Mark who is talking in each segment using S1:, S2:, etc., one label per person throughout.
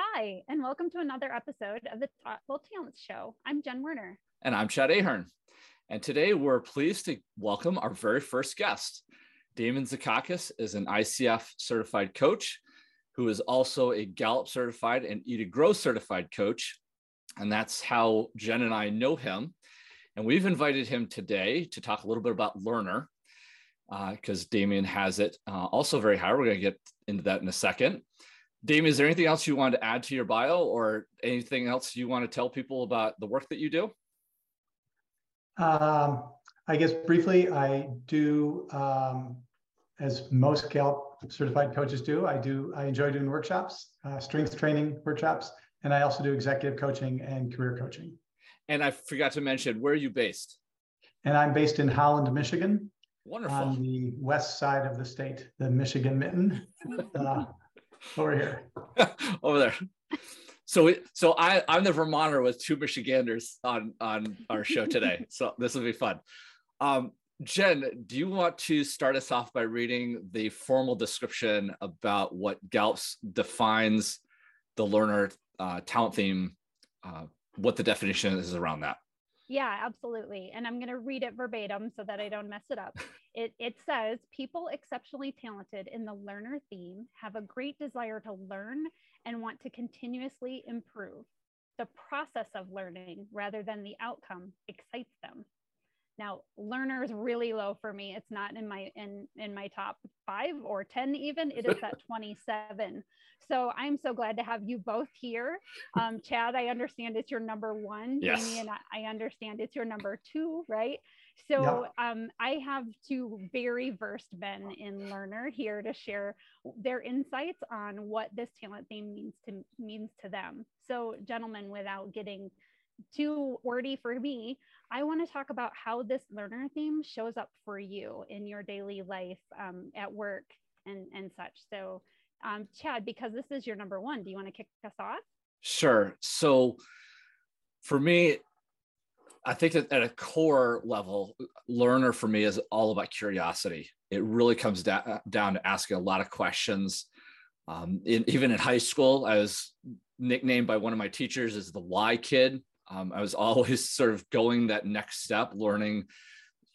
S1: Hi, and welcome to another episode of the Thoughtful Talents Show. I'm Jen Werner.
S2: And I'm Chad Ahern. And today we're pleased to welcome our very first guest. Damian Zikakis is an ICF certified coach who is also a Gallup certified and e2Grow certified coach. And that's how Jen and I know him. And we've invited him today to talk a little bit about Learner because uh, Damian has it uh, also very high. We're going to get into that in a second. Damian, is there anything else you wanted to add to your bio or anything else you want to tell people about the work that you do?
S3: Um, I guess briefly, I do, um, as most Gallup certified coaches do, I do, I enjoy doing workshops, uh, strength training workshops, and I also do executive coaching and career coaching.
S2: And I forgot to mention, where are you based?
S3: And I'm based in Holland, Michigan.
S2: Wonderful.
S3: On the west side of the state, the Michigan mitten. Uh, over here.
S2: over there. So, so I, I'm the Vermonter with two Michiganders on on our show today. so this will be fun. Um, Jen, do you want to start us off by reading the formal description about what Gallups defines the learner uh, talent theme, uh, what the definition is around that?
S1: Yeah, absolutely. And I'm going to read it verbatim so that I don't mess it up. It, it says people exceptionally talented in the learner theme have a great desire to learn and want to continuously improve. The process of learning rather than the outcome excites them. Now, learner is really low for me. It's not in my in in my top five or ten even. It is at 27. So I'm so glad to have you both here. Um, Chad, I understand it's your number one.
S2: Yes.
S1: Amy and I, I understand it's your number two, right? So yeah. um, I have two very versed men in learner here to share their insights on what this talent theme means to means to them. So, gentlemen, without getting too wordy for me, I want to talk about how this learner theme shows up for you in your daily life um, at work and, and such. So, um, Chad, because this is your number one, do you want to kick us off?
S2: Sure. So, for me, I think that at a core level, learner for me is all about curiosity. It really comes da- down to asking a lot of questions. Um, in, even in high school, I was nicknamed by one of my teachers as the why kid um, I was always sort of going that next step, learning,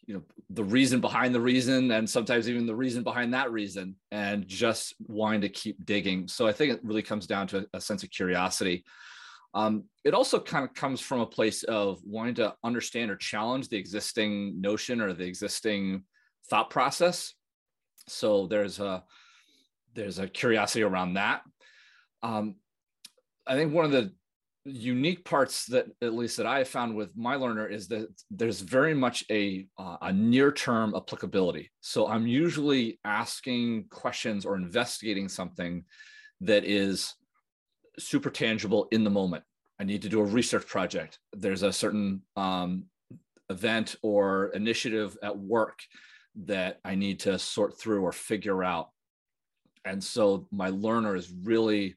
S2: you know, the reason behind the reason, and sometimes even the reason behind that reason, and just wanting to keep digging. So I think it really comes down to a, sense of curiosity. Um, it also kind of comes from a place of wanting to understand or challenge the existing notion or the existing thought process. So there's a there's a curiosity around that. Um, I think one of the unique parts that at least that I have found with my learner is that there's very much a, uh, a near term applicability. So I'm usually asking questions or investigating something that is super tangible in the moment. I need to do a research project. There's a certain um, event or initiative at work that I need to sort through or figure out. And so my learner is really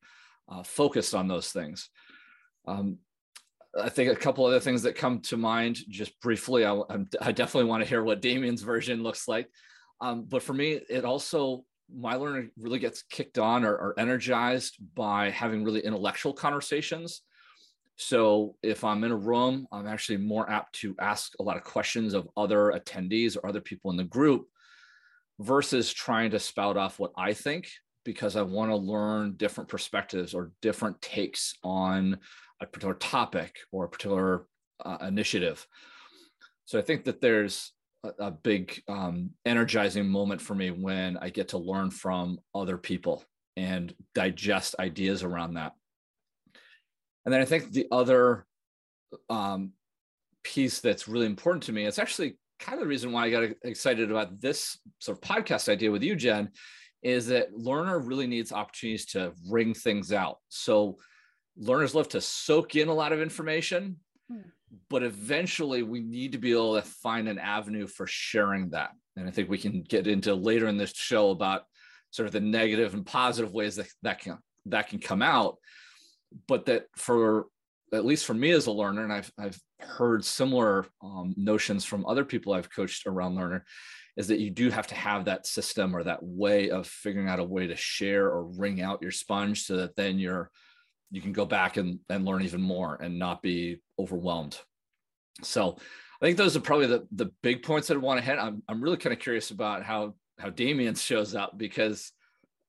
S2: uh, focused on those things. Um, I think a couple other things that come to mind just briefly. I, I definitely want to hear what Damian's version looks like. Um, but for me, it also my learner really gets kicked on or, or, energized by having really intellectual conversations. So if I'm in a room, I'm actually more apt to ask a lot of questions of other attendees or other people in the group versus trying to spout off what I think because I want to learn different perspectives or different takes on a particular topic or a particular uh, initiative. So I think that there's a, a big um, energizing moment for me when I get to learn from other people and digest ideas around that. And then I think the other um, piece that's really important to me, it's actually kind of the reason why I got excited about this sort of podcast idea with you, Jen, is that learner really needs opportunities to wring things out. So learners love to soak in a lot of information, hmm. but eventually we need to be able to find an avenue for sharing that. And I think we can get into later in this show about sort of the negative and positive ways that that can that can come out. But that for at least for me as a learner, and I've I've heard similar um, notions from other people I've coached around learner, is that you do have to have that system or that way of figuring out a way to share or wring out your sponge so that then you're you can go back and, and learn even more and not be overwhelmed. So I think those are probably the, the big points that I want to hit. I'm, I'm really kind of curious about how, how Damian shows up because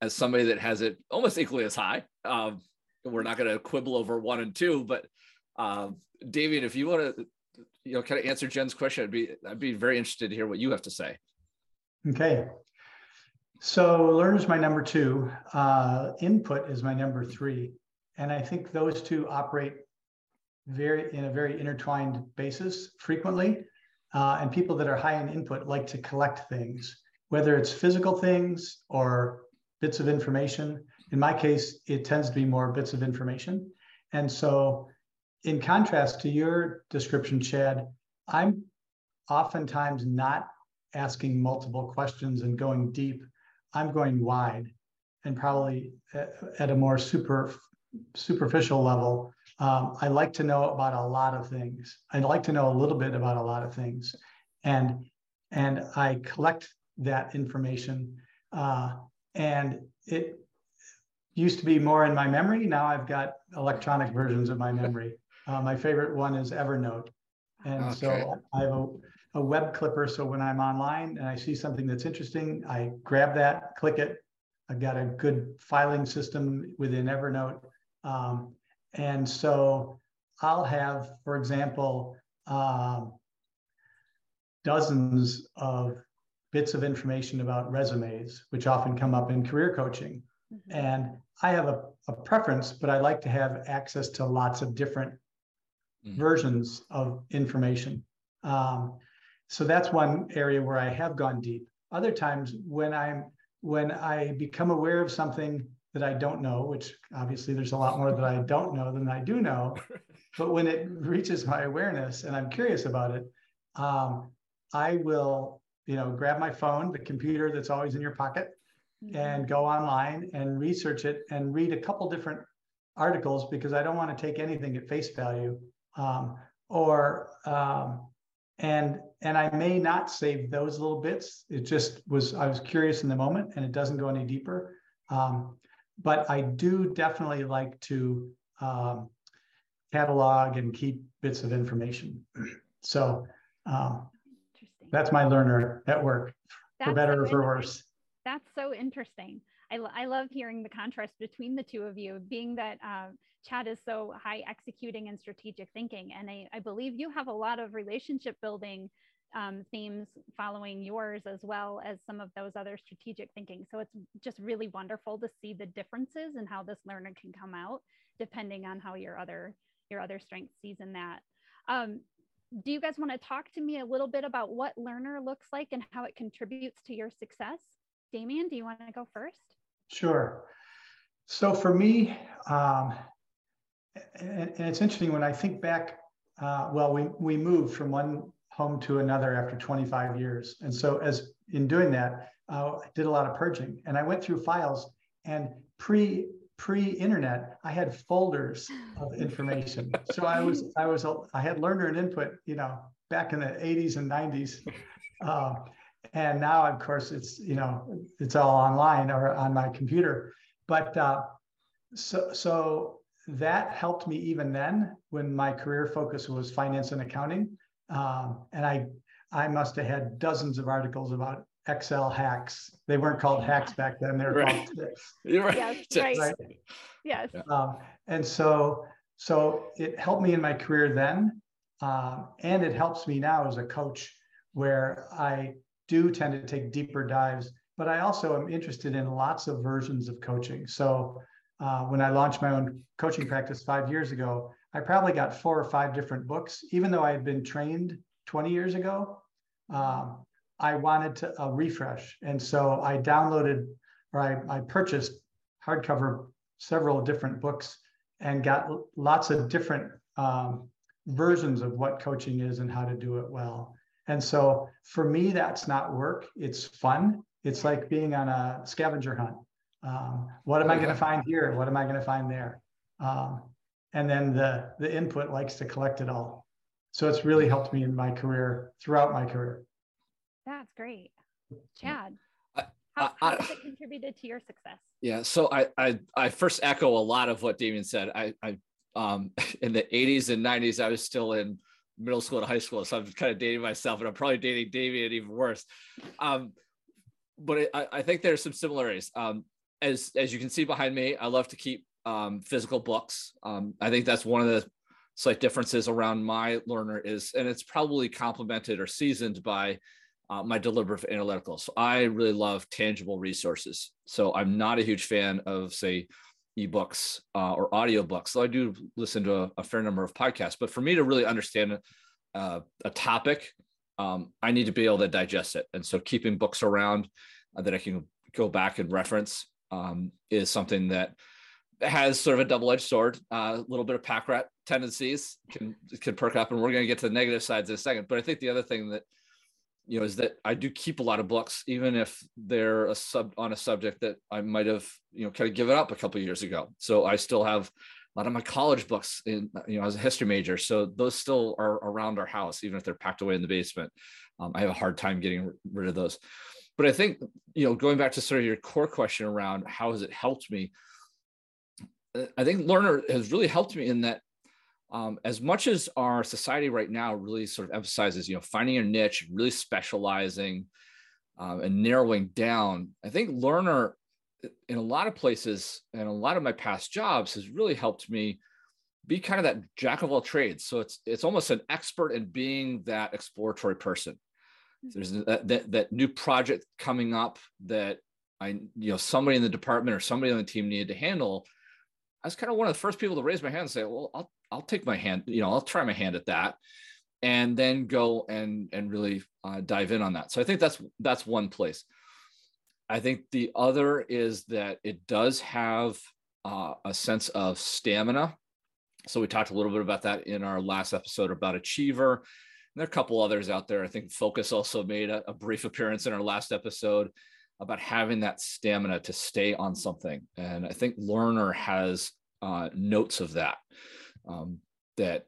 S2: as somebody that has it almost equally as high, um, we're not going to quibble over one and two, but um, Damian, if you want to, you know, kind of answer Jen's question, I'd be, I'd be very interested to hear what you have to say.
S3: Okay. So learn is my number two. Uh, input is my number three. And I think those two operate very in a very intertwined basis frequently. Uh, and people that are high in input like to collect things, whether it's physical things or bits of information. In my case, it tends to be more bits of information. And so, in contrast to your description, Chad, I'm oftentimes not asking multiple questions and going deep. I'm going wide and probably at, a more super superficial level. Um, I like to know about a lot of things. I like to know a little bit about a lot of things, and and I collect that information. Uh, and it used to be more in my memory. Now I've got electronic versions of my memory. Uh, my favorite one is Evernote, and okay. so I have a a web clipper. So when I'm online and I see something that's interesting, I grab that, click it. I've got a good filing system within Evernote. Um, and so I'll have, for example, um, dozens of bits of information about resumes, which often come up in career coaching. Mm-hmm. And I have a, a, preference, but I like to have access to lots of different mm-hmm. versions of information. Um, so that's one area where I have gone deep. Other times when I'm when I become aware of something that I don't know, which obviously there's a lot more that I don't know than I do know, but when it reaches my awareness and I'm curious about it, um, I will, you know, grab my phone, the computer that's always in your pocket, mm-hmm. and go online and research it and read a couple different articles because I don't want to take anything at face value. Um, or um, and and I may not save those little bits. It just was I was curious in the moment, and it doesn't go any deeper. Um, but I do definitely like to um, catalog and keep bits of information. So um, that's my learner at work, that's for better so or for worse.
S1: That's so interesting. I, I love hearing the contrast between the two of you, being that uh, Chad is so high executing and strategic thinking. And I, I believe you have a lot of relationship building um, themes following yours as well as some of those other strategic thinking. So it's just really wonderful to see the differences and how this learner can come out depending on how your other your other strength sees in that. Um, do you guys want to talk to me a little bit about what learner looks like and how it contributes to your success? Damian, do you want to go first?
S3: Sure. So for me, um, and, and, it's interesting when I think back. Uh, well, we we moved from one home to another after 25 years, and so as in doing that, uh, I did a lot of purging, and I went through files. And pre pre internet, I had folders of information. so I was I was a, I had learner and input, you know, back in the 80s and 90s. Uh, and now of course it's you know it's all online or on my computer but uh, so so that helped me even then when my career focus was finance and accounting um, and i i must have had dozens of articles about excel hacks they weren't called hacks back then they were right. called tips
S1: You're right. Yes, right. yes
S3: um, and so so it helped me in my career then um, and it helps me now as a coach where i do tend to take deeper dives, but I also am interested in lots of versions of coaching. So uh, when I launched my own coaching practice five years ago, I probably got four or five different books, even though I had been trained 20 years ago. Um, I wanted to a refresh. And so I downloaded or I, I purchased hardcover several different books and got lots of different um, versions of what coaching is and how to do it well. And so for me, that's not work. It's fun. It's like being on a scavenger hunt. Um, what am I going to find here? What am I going to find there? Um, and then the the input likes to collect it all. So it's really helped me in my career throughout my career.
S1: That's great, Chad. How, how has it contributed to your success?
S2: Yeah, so I, I I first echo a lot of what Damian said. I I um in the 80s and 90s, I was still in middle school to high school, so I'm kind of dating myself, and I'm probably dating Damian even worse. Um, but I, I think there's some similarities. Um, as as you can see behind me, I love to keep um, physical books. Um, I think that's one of the slight differences around my learner is, and it's probably complemented or seasoned by uh, my deliberative analytical. So I really love tangible resources. So I'm not a huge fan of say ebooks uh, or audiobooks. So I do listen to a, a, fair number of podcasts, but for me to really understand uh, a topic, um, I need to be able to digest it. And so keeping books around that I can go back and reference um, is something that has sort of a double-edged sword. Uh, a little bit of pack rat tendencies can can perk up, and we're going to get to the negative sides in a second. But I think the other thing that you know is that I do keep a lot of books, even if they're a sub on a subject that I might have you know kind of given up a couple years ago. So I still have a lot of my college books in you know as a history major. So those still are around our house, even if they're packed away in the basement. Um, I have a hard time getting rid of those. But I think you know going back to sort of your core question around how has it helped me I think Learner has really helped me in that um, as much as our society right now really sort of emphasizes, you know, finding a niche, really specializing um, and narrowing down, I think Learner in a lot of places and a lot of my past jobs has really helped me be kind of that jack of all trades. So it's it's almost an expert in being that exploratory person. Hmm. There's that, that, that new project coming up that I, you know, somebody in the department or somebody on the team needed to handle I was kind of one of the first people to raise my hand and say, well, I'll, I'll take my hand, you know, I'll try my hand at that and then go and, and really uh, dive in on that. So I think that's, that's one place. I think the other is that it does have uh, a sense of stamina. So we talked a little bit about that in our last episode about Achiever. And there are a couple others out there. I think Focus also made a, a brief appearance in our last episode about having that stamina to stay on something. And I think Learner has uh, notes of that. Um, that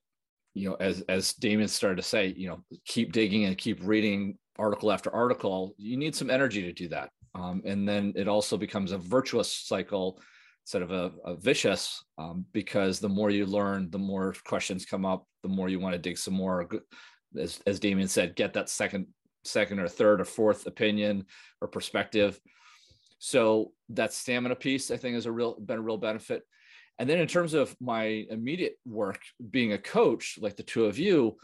S2: you know, as as Damian started to say, you know, keep digging and keep reading article after article. You need some energy to do that, um, and then it also becomes a virtuous cycle instead of a, a vicious um, because the more you learn, the more questions come up, the more you want to dig some more. As as Damian said, get that second second or third or fourth opinion or perspective. So that stamina piece, I think, has a real been a real benefit. And then in terms of my immediate work, being a coach, like the two of you,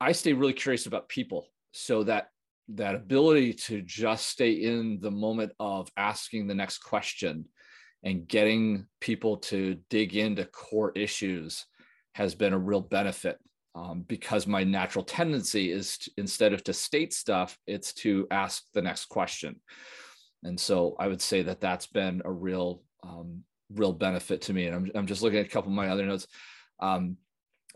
S2: I stay really curious about people. So that that ability to just stay in the moment of asking the next question and getting people to dig into core issues has been a real benefit um, because my natural tendency is to, instead of to state stuff, it's to ask the next question. And so I would say that that's been a real, um, real benefit to me. And I'm, I'm just looking at a couple of my other notes. Um,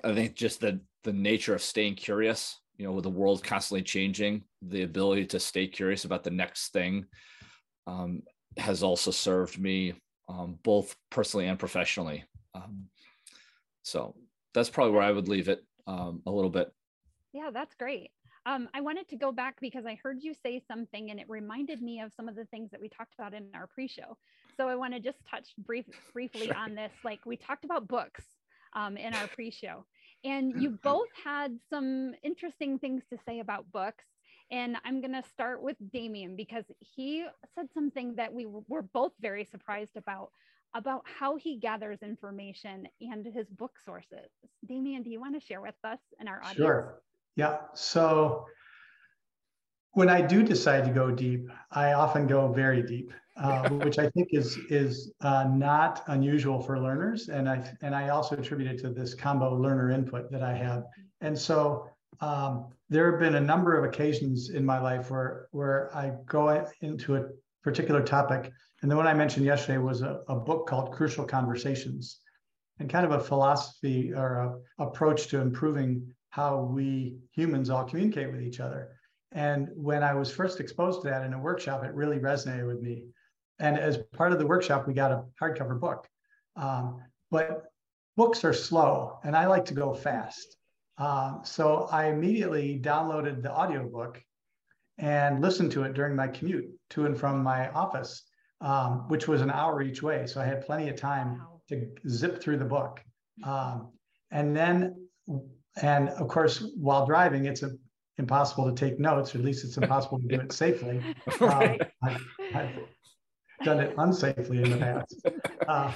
S2: I think just the the nature of staying curious, you know, with the world constantly changing, the ability to stay curious about the next thing um, has also served me um, both personally and professionally. Um, so that's probably where I would leave it um, a little bit.
S1: Yeah, that's great. Um, I wanted to go back because I heard you say something and it reminded me of some of the things that we talked about in our pre-show. So I want to just touch brief, briefly sure. on this. Like we talked about books um, in our pre-show, and you both had some interesting things to say about books. And I'm going to start with Damian because he said something that we were both very surprised about about how he gathers information and his book sources. Damian, do you want to share with us and our audience?
S3: Sure. Yeah. So when I do decide to go deep, I often go very deep, uh, which I think is is uh, not unusual for learners, and I and I also attribute it to this combo learner input that I have. And so um, there have been a number of occasions in my life where where I go into a particular topic and the one I mentioned yesterday was a, a book called Crucial Conversations and kind of a philosophy or a approach to improving how we humans all communicate with each other. And when I was first exposed to that in a workshop, it really resonated with me. And as part of the workshop, we got a hardcover book. Um, but books are slow, and I like to go fast. Uh, so I immediately downloaded the audiobook and listened to it during my commute to and from my office, um, which was an hour each way. So I had plenty of time
S1: Wow.
S3: to zip through the book. Um, and then, and of course, while driving, it's a, impossible to take notes, or at least it's impossible to do it safely. Um. I've, I've done it unsafely in the past. Uh,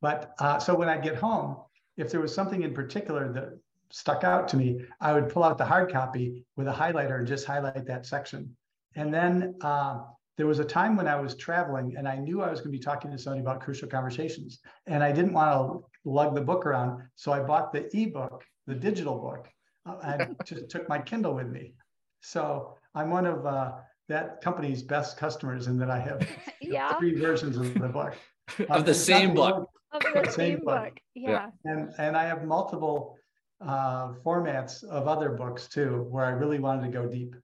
S3: but uh, so when I get home, if there was something in particular that stuck out to me, I would pull out the hard copy with a highlighter and just highlight that section. And then uh, there was a time when I was traveling and I knew I was going to be talking to somebody about crucial conversations. And I didn't want to lug the book around. So I bought the ebook, the digital book. Uh, I just took my Kindle with me. So I'm one of uh, that company's best customers in that I have
S1: yeah.
S3: three versions of the book.
S2: of the same book.
S1: Of the
S3: Same
S1: same
S3: book.
S1: book. Yeah.
S3: And, and I have multiple uh, formats of other books too, where I really wanted to go deep.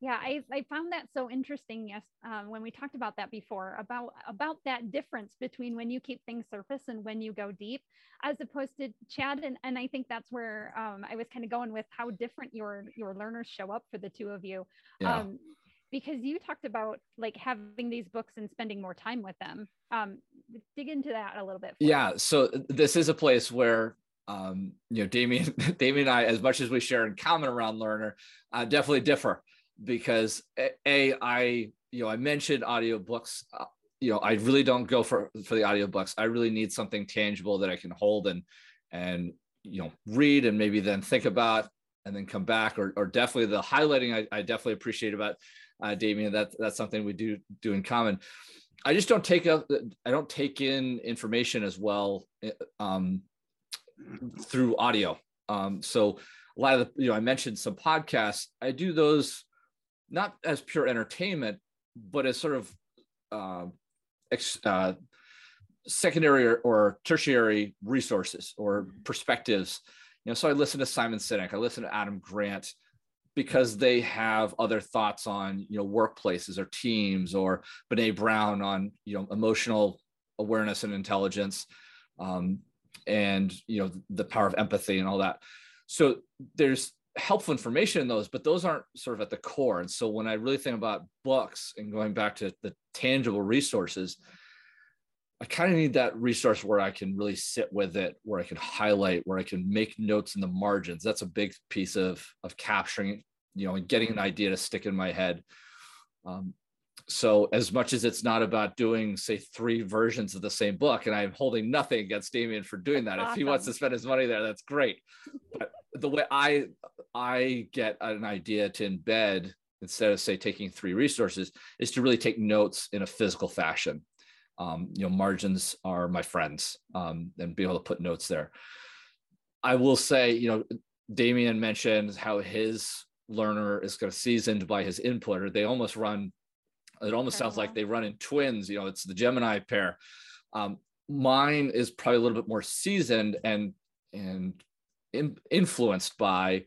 S1: Yeah, I, I found that so interesting. Yes, um, when we talked about that before about about that difference between when you keep things surface and when you go deep, as opposed to Chad. And, and I think that's where um, I was kind of going with how different your your learners show up for the two of you.
S2: Yeah.
S1: Um, because you talked about like having these books and spending more time with them. Um, dig into that a little bit. for
S2: yeah
S1: us.
S2: so this is a place where um you know damian damian and i as much as we share in common around learner uh, definitely differ because a I you know i mentioned audiobooks uh, you know i really don't go for for the audiobooks i really need something tangible that i can hold and and you know read and maybe then think about and then come back or, or definitely the highlighting I, I definitely appreciate about uh, damian that that's something we do do in common I just don't take up I don't take in information as well um, through audio. Um, so a lot of the you know I mentioned some podcasts. I do those not as pure entertainment, but as sort of uh, ex, uh, secondary or, or tertiary resources or perspectives. You know, so I listen to Simon Sinek. I listen to Adam Grant because they have other thoughts on you know workplaces or teams or Brene Brown on you know emotional awareness and intelligence um, and you know the power of empathy and all that so there's helpful information in those but those aren't sort of at the core and so when i really think about books and going back to the tangible resources I kind of need that resource where I can really sit with it, where I can highlight, where I can make notes in the margins. That's a big piece of of capturing, you know, and getting an idea to stick in my head. Um, so as much as it's not about doing, say, three versions of the same book, and I'm holding nothing against Damian for doing that.
S1: That's
S2: If he wants to spend his money there, that's great. But the way I I get an idea to embed instead of say taking three resources is to really take notes in a physical fashion um, you know margins are my friends um, and be able to put notes there i will say you know damian mentioned how his learner is kind of seasoned by his input or they almost run it almost sounds like they run in twins you know it's the gemini pair. Um, mine is probably a little bit more seasoned and and in, influenced by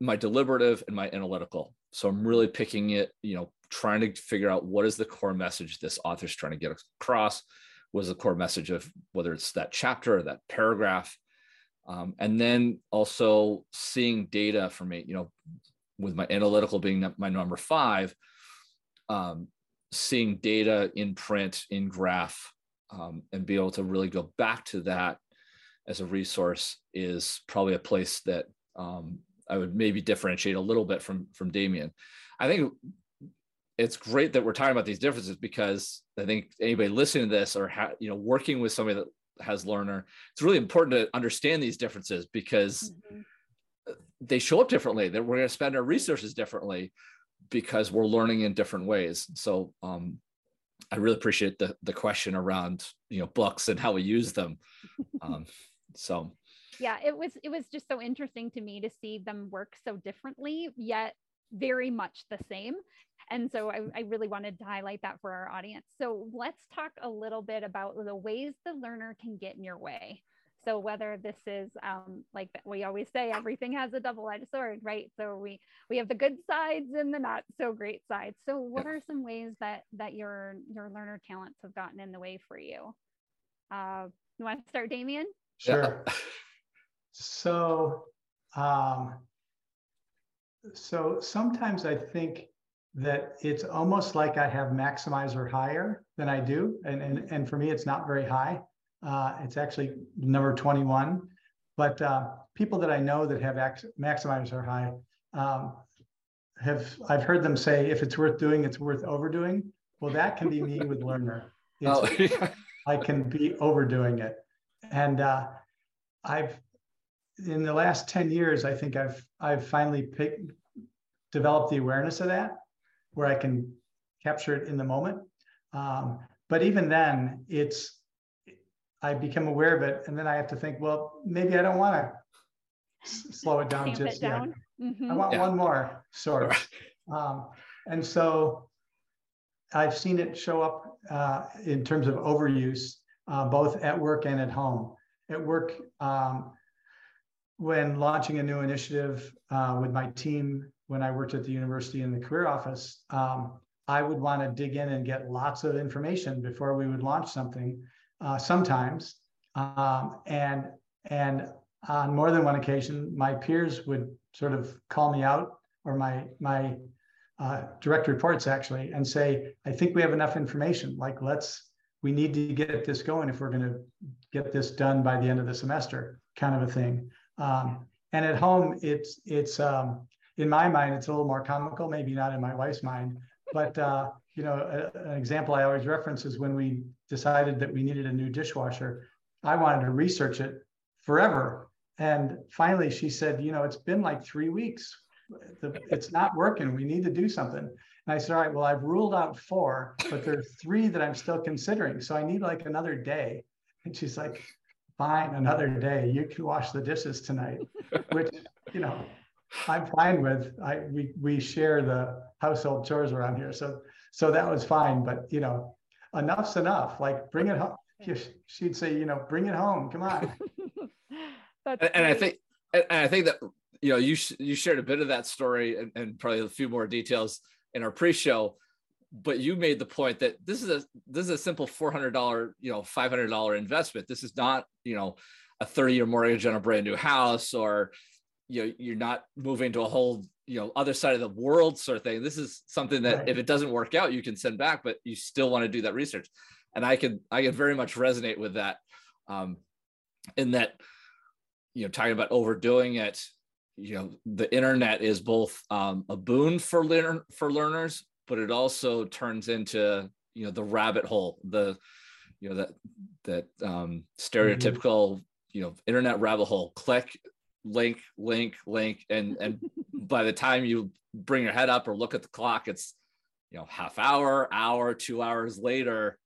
S2: my deliberative and my analytical. So i'm really picking it you know trying to figure out what is the core message this author's trying to get across was the core message of whether it's that chapter or that paragraph. Um, and then also seeing data for me you know with my analytical being my number five um, seeing data in print in graph um, and be able to really go back to that as a resource is probably a place that um, I would maybe differentiate a little bit from from Damian. I think it's great that we're talking about these differences because I think anybody listening to this or ha- you know working with somebody that has learner, it's really important to understand these differences because
S1: Mhm.
S2: they show up differently. That we're going to spend our resources differently because we're learning in different ways. So um, I really appreciate the the question around you know books and how we use them. Um, so
S1: yeah it was it was just so interesting to me to see them work so differently yet very much the same and so I, I really wanted to highlight that for our audience so let's talk a little bit about the ways the learner can get in your way so whether this is um, like we always say everything has a double-edged sword right so we we have the good sides and the not so great sides so what are some ways that that your your learner talents have gotten in the way for you uh, you want to start damian
S3: Sure. So, um, so sometimes I think that it's almost like I have maximizer higher than I do. And, and, and for me, it's not very high. Uh, it's actually number 21. But uh, people that I know that have maximizers are high um, have, I've heard them say, if it's worth doing, it's worth overdoing. Well, that can be me with Learner. Oh, yeah. I can be overdoing it. And uh, I've, in the last 10 years, I think I've, I've finally picked, developed the awareness of that where I can capture it in the moment. Um, but even then, it's I become aware of it, and then I have to think, well, maybe I don't want to s- slow it down just it down. yet. Mm-hmm. I want yeah. one more sort of. Um, and so I've seen it show up uh, in terms of overuse, uh, both at work and at home. At work, um, when launching a new initiative uh, with my team, when I worked at the university in the career office, um, I would want to dig in and get lots of information before we would launch something. Uh, sometimes, um, and and on more than one occasion, my peers would sort of call me out, or my my uh, direct reports actually, and say, "I think we have enough information. Like, let's we need to get this going if we're going to get this done by the end of the semester, kind of a thing." Um, and at home, it's it's um, in my mind, it's a little more comical, maybe not in my wife's mind. But uh, you know, a, an example I always reference is when we decided that we needed a new dishwasher. I wanted to research it forever, and finally, she said, "You know, it's been like three weeks. The, it's not working. We need to do something." And I said, "All right. Well, I've ruled out four, but there are three that I'm still considering. So I need like another day." And she's like, "Fine, another day. You can wash the dishes tonight," which you know I'm fine with. I we we share the household chores around here, so so that was fine. But you know, enough's enough. Like bring it home. She'd say, you know, bring it home. Come on.
S2: and, and I think and I think that you know you you shared a bit of that story and, and probably a few more details in our pre-show but you made the point that this is a this is a simple $400 you know $500 investment this is not you know a 30 year mortgage on a brand new house or you know you're not moving to a whole you know other side of the world sort of thing this is something that right. if it doesn't work out you can send back but you still want to do that research and i can i can very much resonate with that um in that you know talking about overdoing it you know the internet is both um, a boon for learn for learners but it also turns into you know the rabbit hole the you know that that um, stereotypical mm-hmm. you know internet rabbit hole click link, link, link, and and by the time you bring your head up or look at the clock, it's you know half hour, hour, two hours later,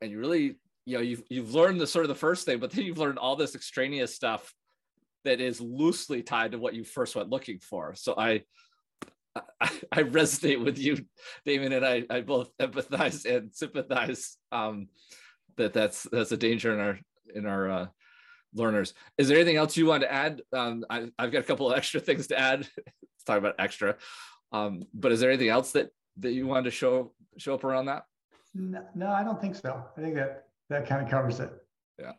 S2: and you really you know you've you've learned the sort of the first thing, but then you've learned all this extraneous stuff that is loosely tied to what you first went looking for. So I I, I resonate with you, Damian, and I, I both empathize and sympathize um, that that's that's a danger in our in our uh, learners. Is there anything else you want to add? Um, I, have got a couple of extra things to add. Let's talk about extra. Um, but is there anything else that that you wanted to show show up around that?
S3: No, no, I don't think so. I think that that kind of covers it.
S2: Yeah.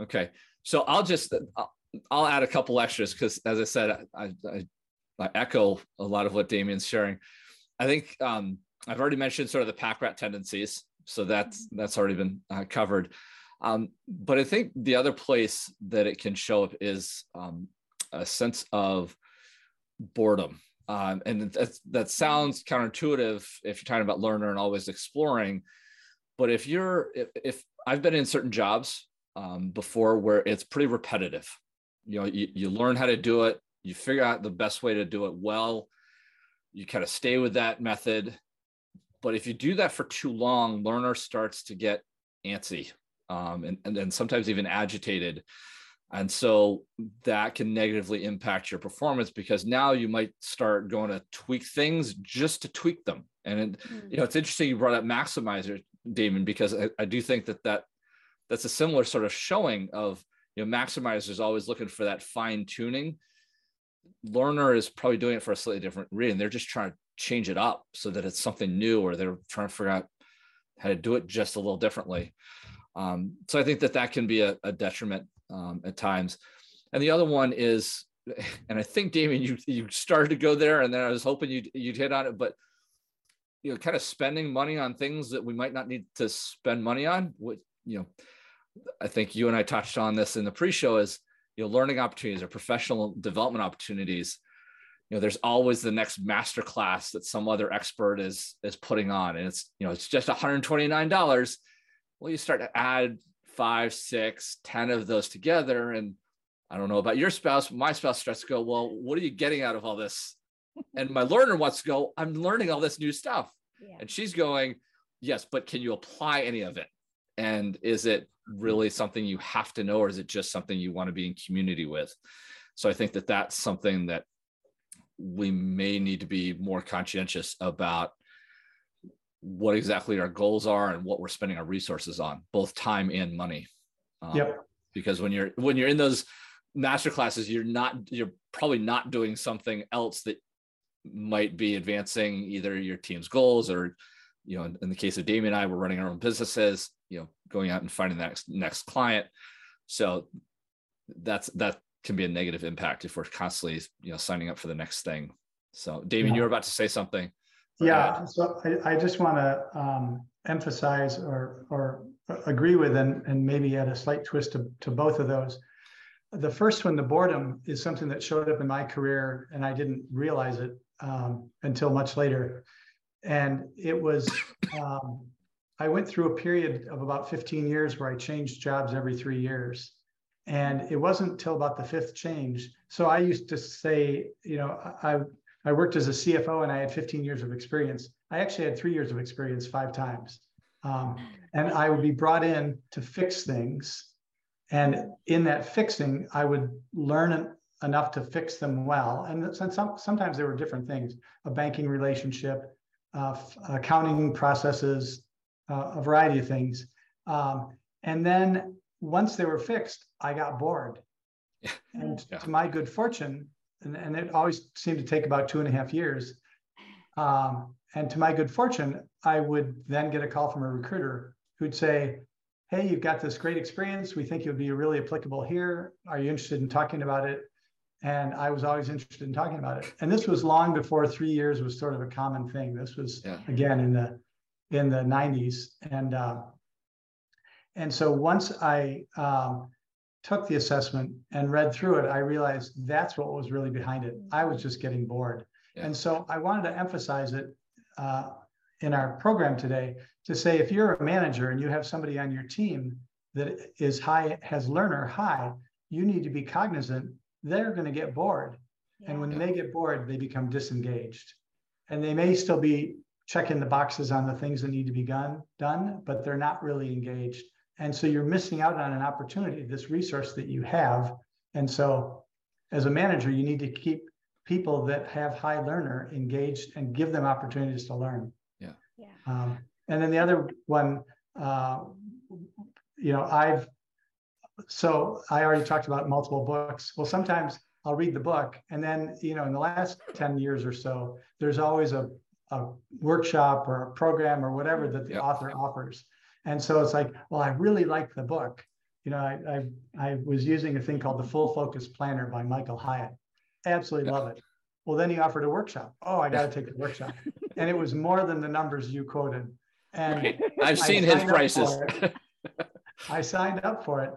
S2: Okay. So I'll just I'll, I'll add a couple extras because, as I said, I, I, I echo a lot of what Damian's sharing. I think um, I've already mentioned sort of the pack rat tendencies, so that's that's already been uh, covered. Um, but I think the other place that it can show up is um, a sense of boredom. Um, and that, that sounds counterintuitive if you're talking about learner and always exploring. But if you're, if, if I've been in certain jobs um, before where it's pretty repetitive, you know, you, you learn how to do it, you figure out the best way to do it well, you kind of stay with that method. But if you do that for too long, learner starts to get antsy um, and, and then sometimes even agitated. And so that can negatively impact your performance because now you might start going to tweak things just to tweak them. And it, mm-hmm. you know, it's interesting you brought up maximizer, Damian, because I, I do think that that that's a similar sort of showing of you know maximizer is always looking for that fine tuning. Learner is probably doing it for a slightly different reason. They're just trying to change it up so that it's something new, or they're trying to figure out how to do it just a little differently. Um, so I think that that can be a, a detriment um, at times. And the other one is, and I think Damian, you you started to go there, and then I was hoping you'd you'd hit on it, but you know kind of spending money on things that we might not need to spend money on what you know i think you and i touched on this in the pre-show is you know learning opportunities or professional development opportunities you know there's always the next master class that some other expert is is putting on and it's you know it's just $129 well you start to add five six ten of those together and i don't know about your spouse my spouse starts to go well what are you getting out of all this? And my learner wants to go i'm learning all this new stuff. Yeah. and she's going yes but can you apply any of it? And is it really something you have to know or is it just something you want to be in community with? So i think that that's something that we may need to be more conscientious about what exactly our goals are and what we're spending our resources on both time and money.
S3: Um, yep.
S2: because when you're when you're in those master classes you're not you're probably not doing something else that might be advancing either your team's goals or you know in, in the case of Damian and I we're running our own businesses you know going out and finding that next, next client. So that's that can be a negative impact if we're constantly you know signing up for the next thing. So Damian yeah. you were about to say something
S3: yeah so I, I just want to um, emphasize or or agree with and, and maybe add a slight twist to, to both of those the first one the boredom is something that showed up in my career and i didn't realize it um, until much later. And it was, um, I went through a period of about 15 years where I changed jobs every three years. And it wasn't until about the fifth change. So I used to say, you know, I, I worked as a CFO and I had 15 years of experience. I actually had three years of experience five times. Um, and I would be brought in to fix things. And in that fixing, I would learn enough to fix them well. And some, sometimes there were different things, a banking relationship, uh, accounting processes, uh, a variety of things. Um, and then once they were fixed, I got bored. and yeah. to my good fortune, and, and, it always seemed to take about two and a half years. Um, and to my good fortune, I would then get a call from a recruiter who'd say, Hey, you've got this great experience. We think you'll be really applicable here. Are you interested in talking about it? and I was always interested in talking about it. And this was long before three years was sort of a common thing. This was yeah. again in the in the 90s, and uh, and so once I um, took the assessment and read through it, I realized that's what was really behind it. I was just getting bored, yeah. and so I wanted to emphasize it uh, in our program today to say if you're a manager and you have somebody on your team that is high has learner high, you need to be cognizant they're going to get bored. Yeah. And when they get bored, they become disengaged. And they may still be checking the boxes on the things that need to be done, done, but they're not really engaged. And so you're missing out on an opportunity, this resource that you have. And so as a manager, you need to keep people that have high learner engaged and give them opportunities to learn.
S2: Yeah.
S1: yeah.
S3: Um, and then the other one, uh, you know, I've so I already talked about multiple books. Well, sometimes I'll read the book, and then you know, in the last ten years or so, there's always a, a workshop or a program or whatever that the yep. author offers, and so it's like, well, I really like the book. You know, I, I I was using a thing called the Full Focus Planner by Michael Hyatt. Absolutely yep. love it. Well, then he offered a workshop. Oh, I got to take the workshop, and it was more than the numbers you quoted. And
S2: right. I've seen his prices.
S3: I signed up for it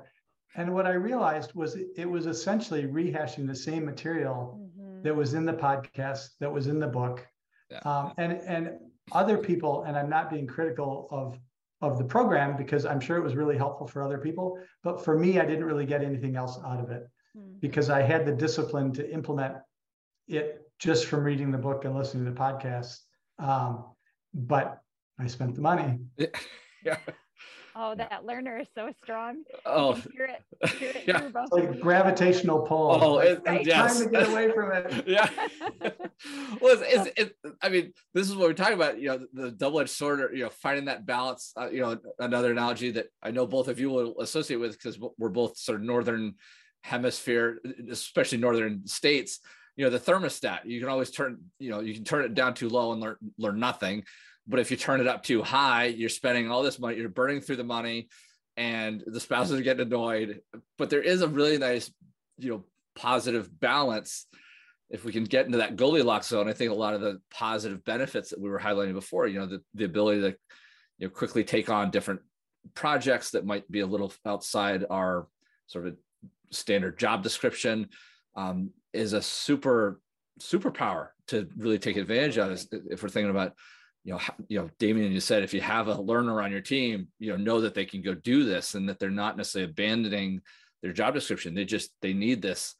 S3: and what I realized was it was essentially rehashing the same material mm-hmm. that was in the podcast, that was in the book. Yeah. Um, and and other people, and I'm not being critical of of the program because I'm sure it was really helpful for other people. But for me, I didn't really get anything else out of it mm-hmm. because I had the discipline to implement it just from reading the book and listening to the podcast. Um, but I spent the money.
S2: yeah.
S1: Oh, that learner is so strong.
S2: Oh,
S1: hear it, hear it yeah.
S3: like gravitational pull.
S2: Oh,
S3: it,
S2: right. yes.
S3: Time to get away from it.
S2: yeah. well, it's, it's, it, I mean, this is what we're talking about. You know, the double-edged sword, or you know, finding that balance. Uh, you know, another analogy that I know both of you will associate with because we're both sort of northern hemisphere, especially northern states. You know, the thermostat. You can always turn. You know, you can turn it down too low and learn learn nothing but if you turn it up too high, you're spending all this money, you're burning through the money, and the spouses are getting annoyed. But there is a really nice, you know, positive balance if we can get into that Goldilocks zone, I think a lot of the positive benefits that we were highlighting before, you know, the, the ability to you know quickly take on different projects that might be a little outside our sort of standard job description um, is a super superpower to really take advantage of. If we're thinking about you know, you know, Damian, you said if you have a learner on your team, you know, know that they can go do this and that they're not necessarily abandoning their job description. They just they need this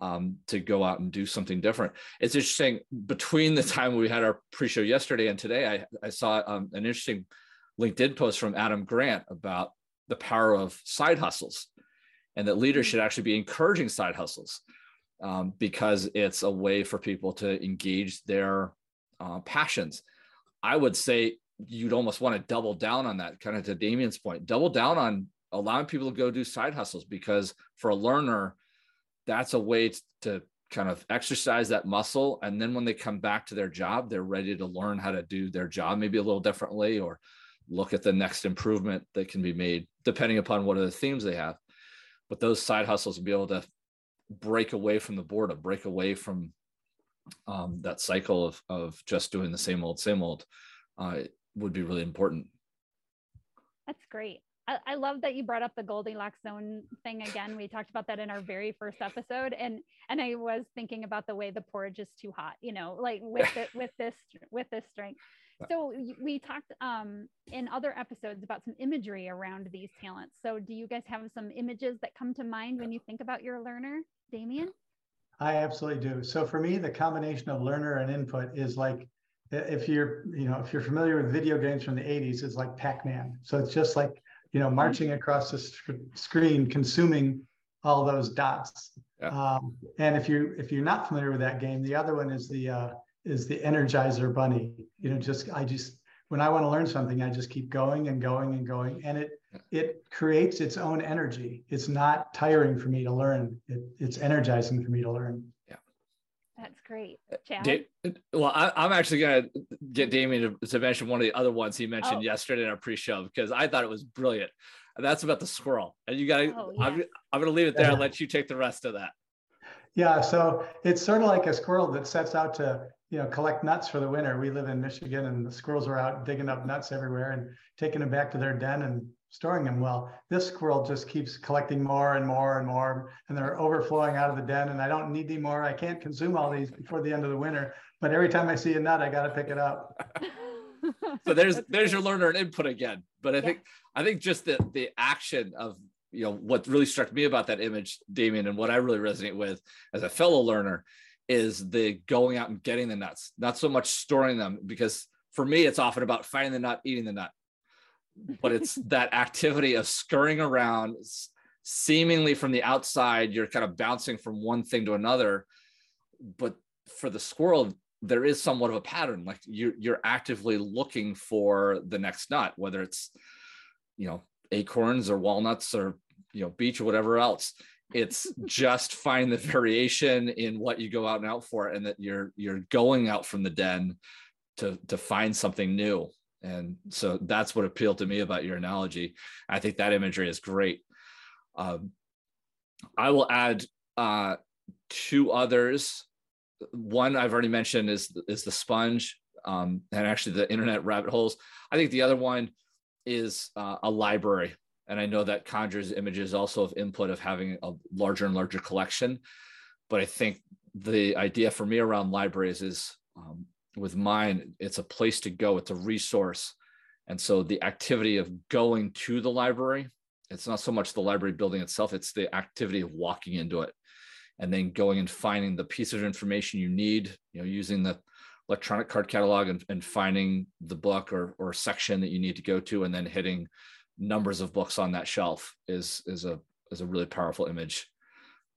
S2: um, to go out and do something different. It's interesting between the time we had our pre-show yesterday and today, I, I saw um, an interesting LinkedIn post from Adam Grant about the power of side hustles and that leaders should actually be encouraging side hustles um, because it's a way for people to engage their uh, passions I would say you'd almost want to double down on that, kind of to Damian's point, double down on allowing people to go do side hustles because for a learner, that's a way to kind of exercise that muscle. And then when they come back to their job, they're ready to learn how to do their job maybe a little differently or look at the next improvement that can be made depending upon what are the themes they have. But those side hustles will be able to break away from the boredom, break away from um, that cycle of, of just doing the same old, same old uh, would be really important.
S1: That's great. I, I love that you brought up the Goldilocks zone thing again. We talked about that in our very first episode, and and I was thinking about the way the porridge is too hot. You know, like with it with this with this strength. So we talked um, in other episodes about some imagery around these talents. So do you guys have some images that come to mind when you think about your learner, Damian?
S3: I absolutely do. So for me, the combination of learner and input is like if you're, you know, if you're familiar with video games from the 80s, it's like Pac-Man. So it's just like, you know, mm-hmm. marching across the sc- screen, consuming all those dots. Yeah. Um, and if you if you're not familiar with that game, the other one is the uh, is the Energizer Bunny. You know, just I just when I want to learn something, I just keep going and going and going, and it it creates its own energy. It's not tiring for me to learn. It, it's energizing for me to learn.
S2: Yeah.
S1: That's great. Uh, Chad?
S2: well, I, am actually going to get Damian to, to, mention one of the other ones he mentioned oh. yesterday in our pre-show because I thought it was brilliant. And that's about the squirrel. And you got to, oh, yeah. I'm, I'm going to leave it there yeah. and let you take the rest of that.
S3: Yeah. So it's sort of like a squirrel that sets out to you know, collect nuts for the winter. We live in Michigan and the squirrels are out digging up nuts everywhere and taking them back to their den and storing them well. This squirrel just keeps collecting more and more and more, and they're overflowing out of the den. And I don't need any more. I can't consume all these before the end of the winter. But every time I see a nut, I got to pick it up.
S2: so there's there's your learner and input again. But I yeah. think I think just the the action of you know what really struck me about that image, Damian, and what I really resonate with as a fellow learner is the going out and getting the nuts, not so much storing them, because for me, it's often about finding the nut, eating the nut but it's that activity of scurrying around seemingly from the outside you're kind of bouncing from one thing to another. But for the squirrel there is somewhat of a pattern like you're, you're actively looking for the next nut whether it's you know acorns or walnuts or you know beech or whatever else. It's just find the variation in what you go out and out for and that you're you're going out from the den to to find something new and so that's what appealed to me about your analogy. I think that imagery is great. Um, I will add uh, two others. One I've already mentioned is is the sponge, um, and actually the internet rabbit holes. I think the other one is uh, a library, and I know that conjures images also of input of having a larger and larger collection. But I think the idea for me around libraries is um, with mine, it's a place to go, it's a resource. And so the activity of going to the library, it's not so much the library building itself, it's the activity of walking into it and then going and finding the piece of information you need, you know, using the electronic card catalog and, and finding the book or, or section that you need to go to and then hitting numbers of books on that shelf is, is a, is a really powerful image.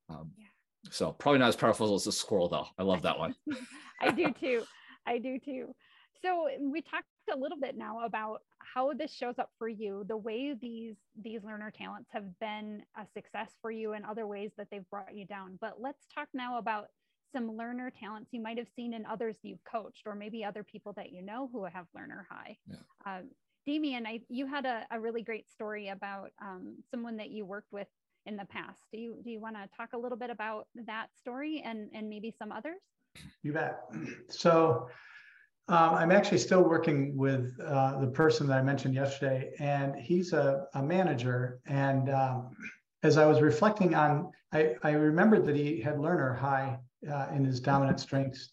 S2: Um, yeah. So probably not as powerful as the squirrel though. I love that one.
S1: I do too. I do too. So we talked a little bit now about how this shows up for you, the way these these learner talents have been a success for you and other ways that they've brought you down. But let's talk now about some learner talents you might have seen in others you've coached, or maybe other people that you know who have learner high. Yeah. Um, Damian, I, you had a, a, really great story about um, someone that you worked with in the past. Do you do you want to talk a little bit about that story and and maybe some others?
S3: You bet. So um, I'm actually still working with uh, the person that I mentioned yesterday, and he's a, a manager. And um, as I was reflecting on, I, I remembered that he had learner high uh, in his dominant strengths.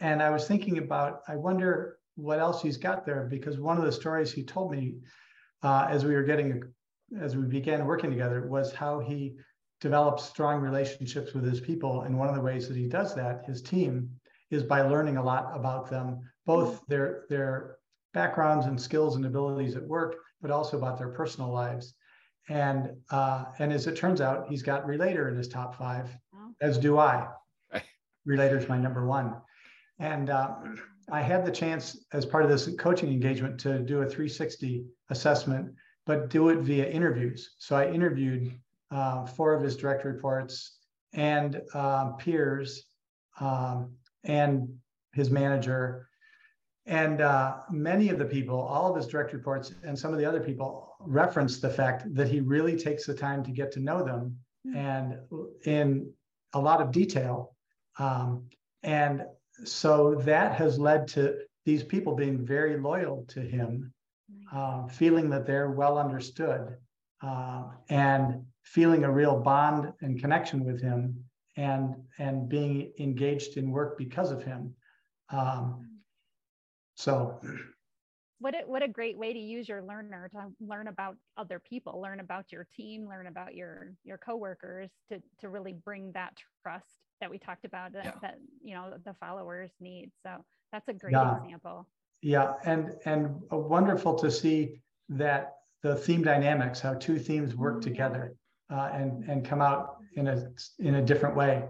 S3: And I was thinking about, I wonder what else he's got there, because one of the stories he told me uh, as we were getting, as we began working together, was how he developed strong relationships with his people. And one of the ways that he does that, his team, is by learning a lot about them, both their their backgrounds and skills and abilities at work, but also about their personal lives. And uh, and as it turns out, he's got Relator in his top five, as do I. Relator is my number one. And uh, I had the chance, as part of this coaching engagement, to do a 360 assessment, but do it via interviews. So I interviewed uh, four of his direct reports and uh, peers um, and his manager. And uh, many of the people, all of his direct reports, and some of the other people reference the fact that he really takes the time to get to know them mm-hmm. and in a lot of detail. Um, and so that has led to these people being very loyal to him, uh, feeling that they're well understood, uh, and feeling a real bond and connection with him and and being engaged in work because of him. Um, so
S1: what a, what a great way to use your learner to learn about other people learn about your team learn about your your coworkers to to really bring that trust that we talked about that, yeah. that you know the followers need so that's a great yeah. example
S3: yeah and and wonderful to see that the theme dynamics how two themes work mm-hmm. together uh, and and come out in a in a different way.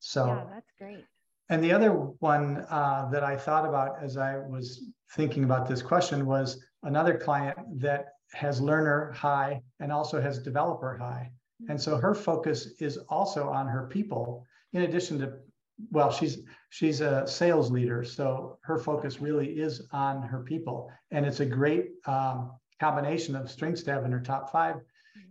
S3: So
S1: yeah, that's great.
S3: And the other one uh, that I thought about as I was thinking about this question was another client that has learner high and also has developer high. Mm-hmm. And so her focus is also on her people, in addition to, well, she's she's a sales leader, so her focus really is on her people, and it's a great um, combination of strengths to have in her top five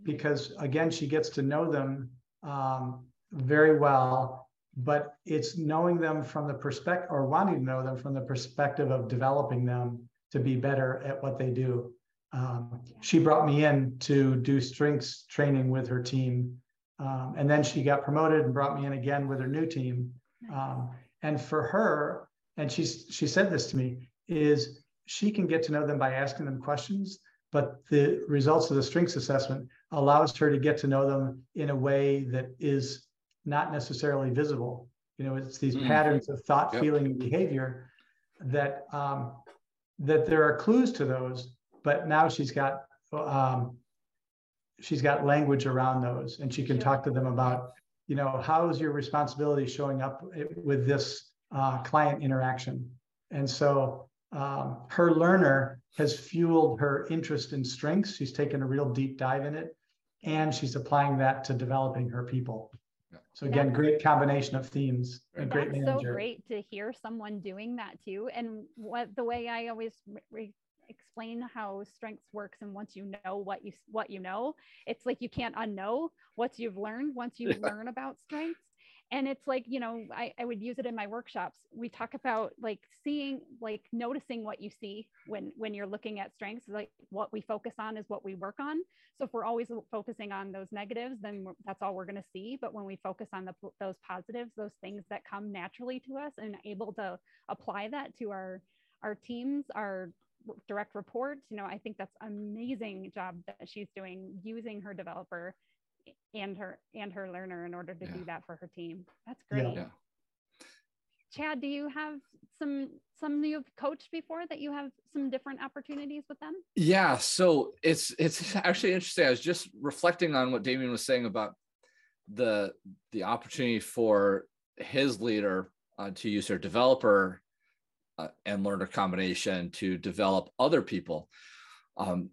S3: because again, she gets to know them um, very well, but it's knowing them from the perspective or wanting to know them from the perspective of developing them to be better at what they do. Um, she brought me in to do strengths training with her team. Um, and then she got promoted and brought me in again with her new team. Um, and for her, and she's she said this to me, is she can get to know them by asking them questions, but the results of the strengths assessment allows her to get to know them in a way that is not necessarily visible. You know, it's these mm. patterns of thought, yep. feeling, and behavior that um, that there are clues to those, but now she's got um, she's got language around those, and she can talk to them about, you know, how is your responsibility showing up with this uh, client interaction, and so um, her learner has fueled her interest in strengths. She's taken a real deep dive in it, and she's applying that to developing her people. So again, that's, great combination of themes and great manager.
S1: so great to hear someone doing that too. And what the way I always re- explain how strengths works, and once you know what you what you know, it's like you can't unknow what you've learned once you yeah. learn about strengths and it's like you know I, I would use it in my workshops. We talk about like seeing like noticing what you see when when you're looking at strengths like what we focus on is what we work on. So if we're always focusing on those negatives then that's all we're going to see. But when we focus on the, those positives those things that come naturally to us and able to apply that to our our teams our direct reports you know i think that's amazing job that she's doing using her developer and her and her learner in order to yeah. do that for her team. That's great. Yeah. Chad, do you have some some you've coached before that you have some different opportunities with them?
S2: Yeah, so it's it's actually interesting. I was just reflecting on what Damian was saying about the the opportunity for his leader uh, to use their developer uh, and learner combination to develop other people. Um,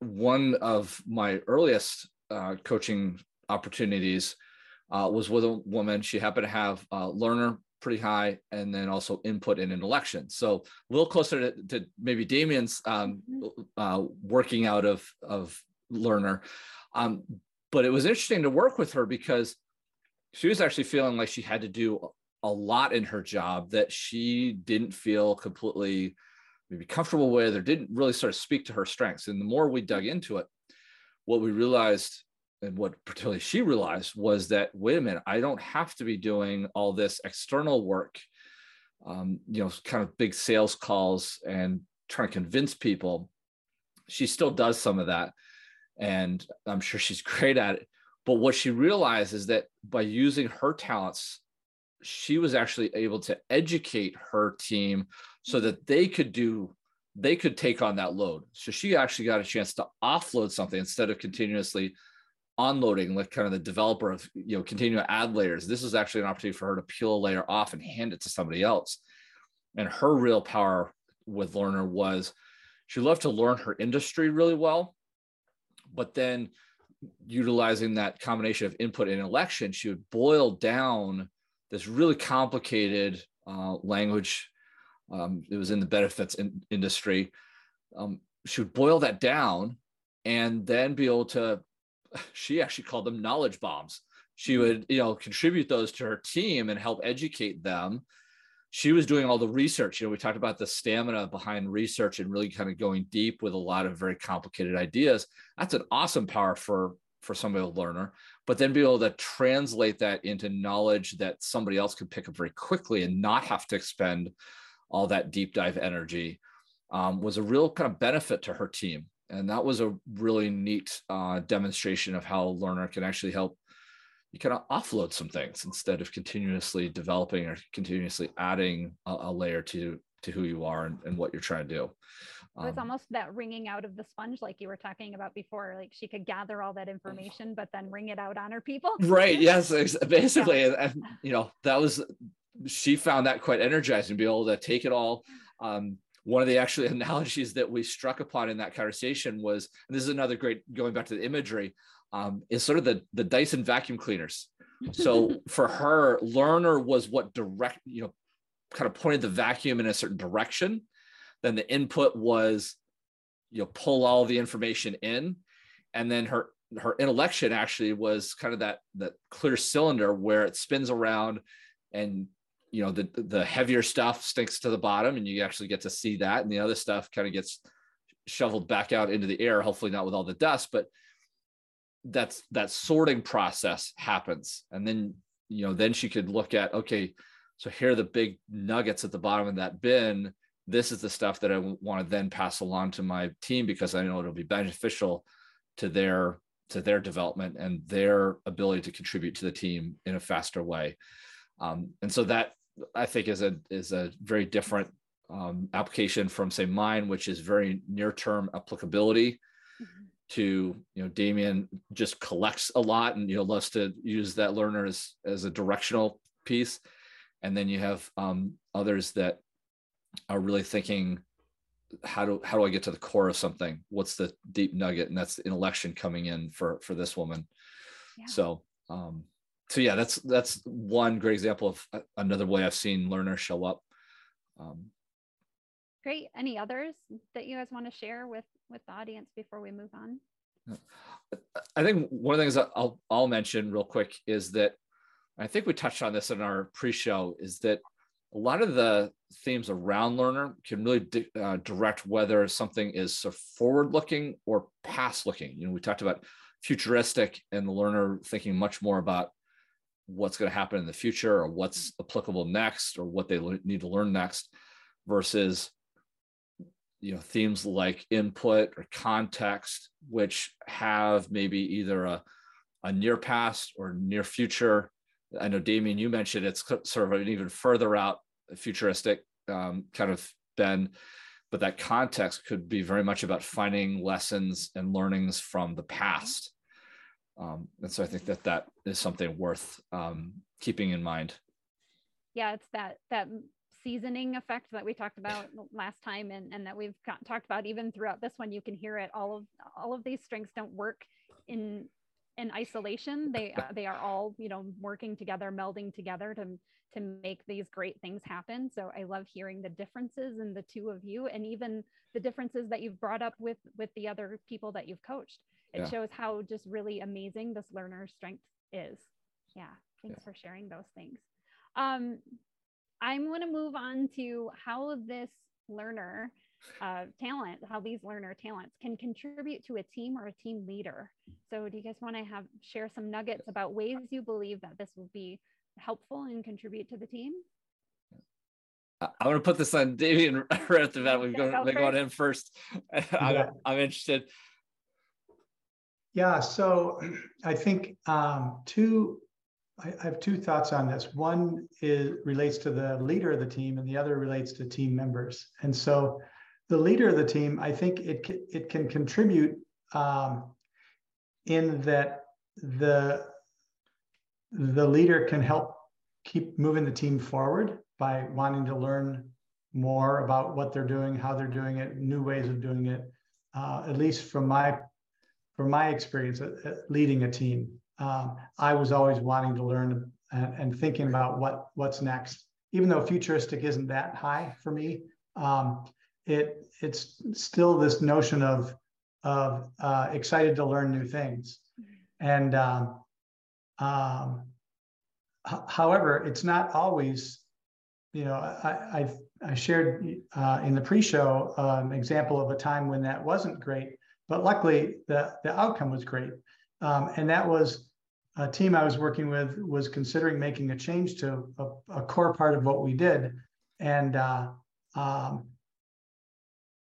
S2: one of my earliest uh, coaching opportunities uh, was with a woman. She happened to have uh, learner pretty high and then also input in intellection. So a little closer to, to maybe Damian's um, mm-hmm. uh, working out of, of learner. Um, but it was interesting to work with her because she was actually feeling like she had to do a lot in her job that she didn't feel completely maybe comfortable with or didn't really sort of speak to her strengths. And the more we dug into it, what we realized and what particularly she realized was that wait a minute, I don't have to be doing all this external work, um, you know, kind of big sales calls and trying to convince people. She still does some of that, and I'm sure she's great at it. But what she realized is that by using her talents, she was actually able to educate her team so that they could do they could take on that load. So she actually got a chance to offload something instead of continuously onloading like kind of the developer of you know continue to add layers this is actually an opportunity for her to peel a layer off and hand it to somebody else and her real power with learner was she loved to learn her industry really well but then utilizing that combination of input and intellection she would boil down this really complicated uh, language um, it was in the benefits in, industry um, she would boil that down and then be able to she actually called them knowledge bombs. She mm-hmm. would, you know, contribute those to her team and help educate them. She was doing all the research. You know, we talked about the stamina behind research and really kind of going deep with a lot of very complicated ideas. That's an awesome power for for somebody to learner, but then be able to translate that into knowledge that somebody else could pick up very quickly and not have to expend all that deep dive energy um, was a real kind of benefit to her team. And that was a really neat uh, demonstration of how learner can actually help you kind of offload some things instead of continuously developing or continuously adding a, a layer to to who you are and, and what you're trying to do.
S1: Um, it's almost that wringing out of the sponge like you were talking about before like she could gather all that information but then wring it out on her people.
S2: Right yes basically yeah. and, and, you know that was she found that quite energizing to be able to take it all um, one of the actually analogies that we struck upon in that conversation was, and this is another great going back to the imagery, um, is sort of the the Dyson vacuum cleaners. So for her, learner was what direct, you know, kind of pointed the vacuum in a certain direction. Then the input was, you know, pull all the information in, and then her her intellection actually was kind of that that clear cylinder where it spins around and you know the the heavier stuff stinks to the bottom and you actually get to see that. And the other stuff kind of gets shoveled back out into the air hopefully not with all the dust but that's that sorting process happens. And then you know then she could look at okay so here are the big nuggets at the bottom of that bin. This is the stuff that i want to then pass along to my team because i know it'll be beneficial to their to their development and their ability to contribute to the team in a faster way. Um, and so that I think is a is a very different um, application from say mine, which is very near term applicability. Mm-hmm. To you know, Damian just collects a lot, and you know loves to use that learner as as a directional piece, and then you have um, others that are really thinking how do how do I get to the core of something? What's the deep nugget? And that's the intellection coming in for for this woman. Yeah. So um, so yeah, that's that's one great example of uh, another way I've seen learners show up. Um,
S1: great. Any others that you guys want to share with with the audience before we move on?
S2: I think one of the things that I'll I'll mention real quick is that I think we touched on this in our pre-show is that a lot of the themes around learner can really di- uh, direct whether something is so forward-looking or past-looking. You know, we talked about futuristic and the learner thinking much more about what's going to happen in the future or what's applicable next or what they need to learn next versus you know themes like input or context which have maybe either a, a near past or near future. I know damian you mentioned it's sort of an even further out futuristic um, kind of been but that context could be very much about finding lessons and learnings from the past um, and so I think that that is something worth um, keeping in mind.
S1: Yeah, it's that that seasoning effect that we talked about last time, and, and that we've got, talked about even throughout this one. You can hear it. All of all of these strengths don't work in in isolation. They uh, they are all you know working together, melding together to to make these great things happen. So I love hearing the differences in the two of you, and even the differences that you've brought up with with the other people that you've coached it
S2: Yeah.
S1: shows how just really amazing this learner strength is. Yeah. Thanks for sharing those things. Um, I'm going to move on to how this learner uh, talent, how these learner talents can contribute to a team or a team leader. So, do you guys want to have share some nuggets about ways you believe that this will be helpful and contribute to the team?
S2: I- I'm to put this on Damian right at the bat. We've
S1: Okay,
S2: gone,
S1: go
S2: we on
S1: first.
S2: him first.
S3: Yeah.
S2: I'm, I'm interested.
S3: Yeah, so I think um, two, I, I have two thoughts on this. One is relates to the leader of the team, and the other relates to team members. And so, the leader of the team, I think it it can contribute um, in that the the leader can help keep moving the team forward by wanting to learn more about what they're doing, how they're doing it, new ways of doing it. Uh, at least from my from my experience at, at leading a team, um, I was always wanting to learn and, and thinking about what what's next. Even though futuristic isn't that high for me, um, it it's still this notion of of uh, excited to learn new things, and um, um, h- however, it's not always. You know, I I, I shared uh, in the pre-show an example of a time when that wasn't great but luckily the, the outcome was great. Um, and that was a team I was working with was considering making a change to a, a core part of what we did. And, uh, um,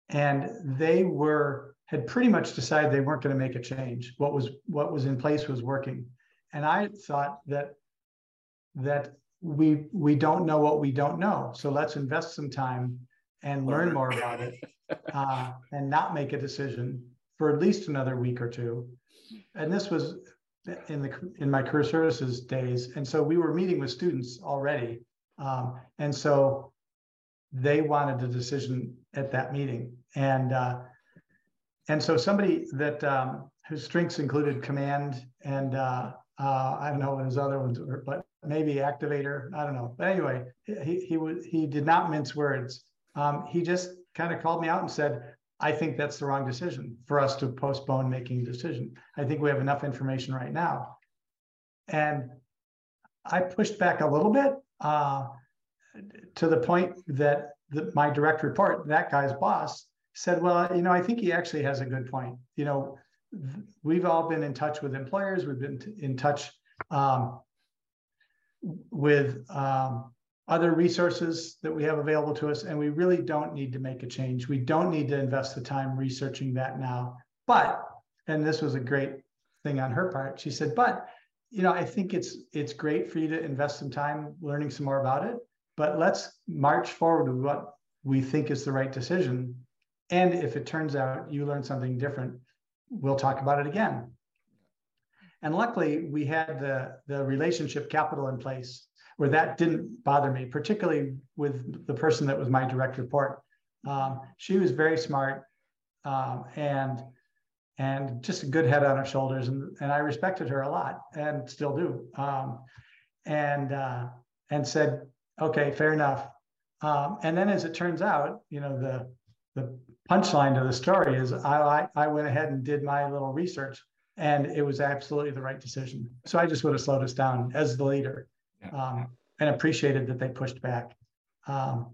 S3: and they were, had pretty much decided they weren't going to make a change. What was, what was in place was working. And I thought that, that we, we don't know what we don't know. So let's invest some time and learn more about it uh, and not make a decision for at least another week or two. And this was in the in my career services days, and so we were meeting with students already, um, and so they wanted a decision at that meeting, and uh, and so somebody that um, whose strengths included command and uh, uh, I don't know what his other ones were, but maybe activator, I don't know. But anyway, he he was he did not mince words. Um, he just kind of called me out and said, I think that's the wrong decision for us to postpone making a decision. I think we have enough information right now. And I pushed back a little bit uh, to the point that the, my direct report, that guy's boss, said, Well, you know, I think he actually has a good point. You know, we've all been in touch with employers, we've been in touch um, with um, other resources that we have available to us, and we really don't need to make a change. We don't need to invest the time researching that now. But, and this was a great thing on her part, she said, but you know, I think it's it's great for you to invest some time learning some more about it, but let's march forward with what we think is the right decision. And if it turns out you learn something different, we'll talk about it again. And luckily, we had the, the relationship capital in place where that didn't bother me, particularly with the person that was my direct report. Um, she was very smart um, and and just a good head on her shoulders, and, and I respected her a lot and still do. Um, and uh, and said, okay, fair enough. Um, and then, as it turns out, you know the the punchline to the story is I, I I went ahead and did my little research, and it was absolutely the right decision. So I just would have slowed us down as the leader um, and appreciated that they pushed back. Um,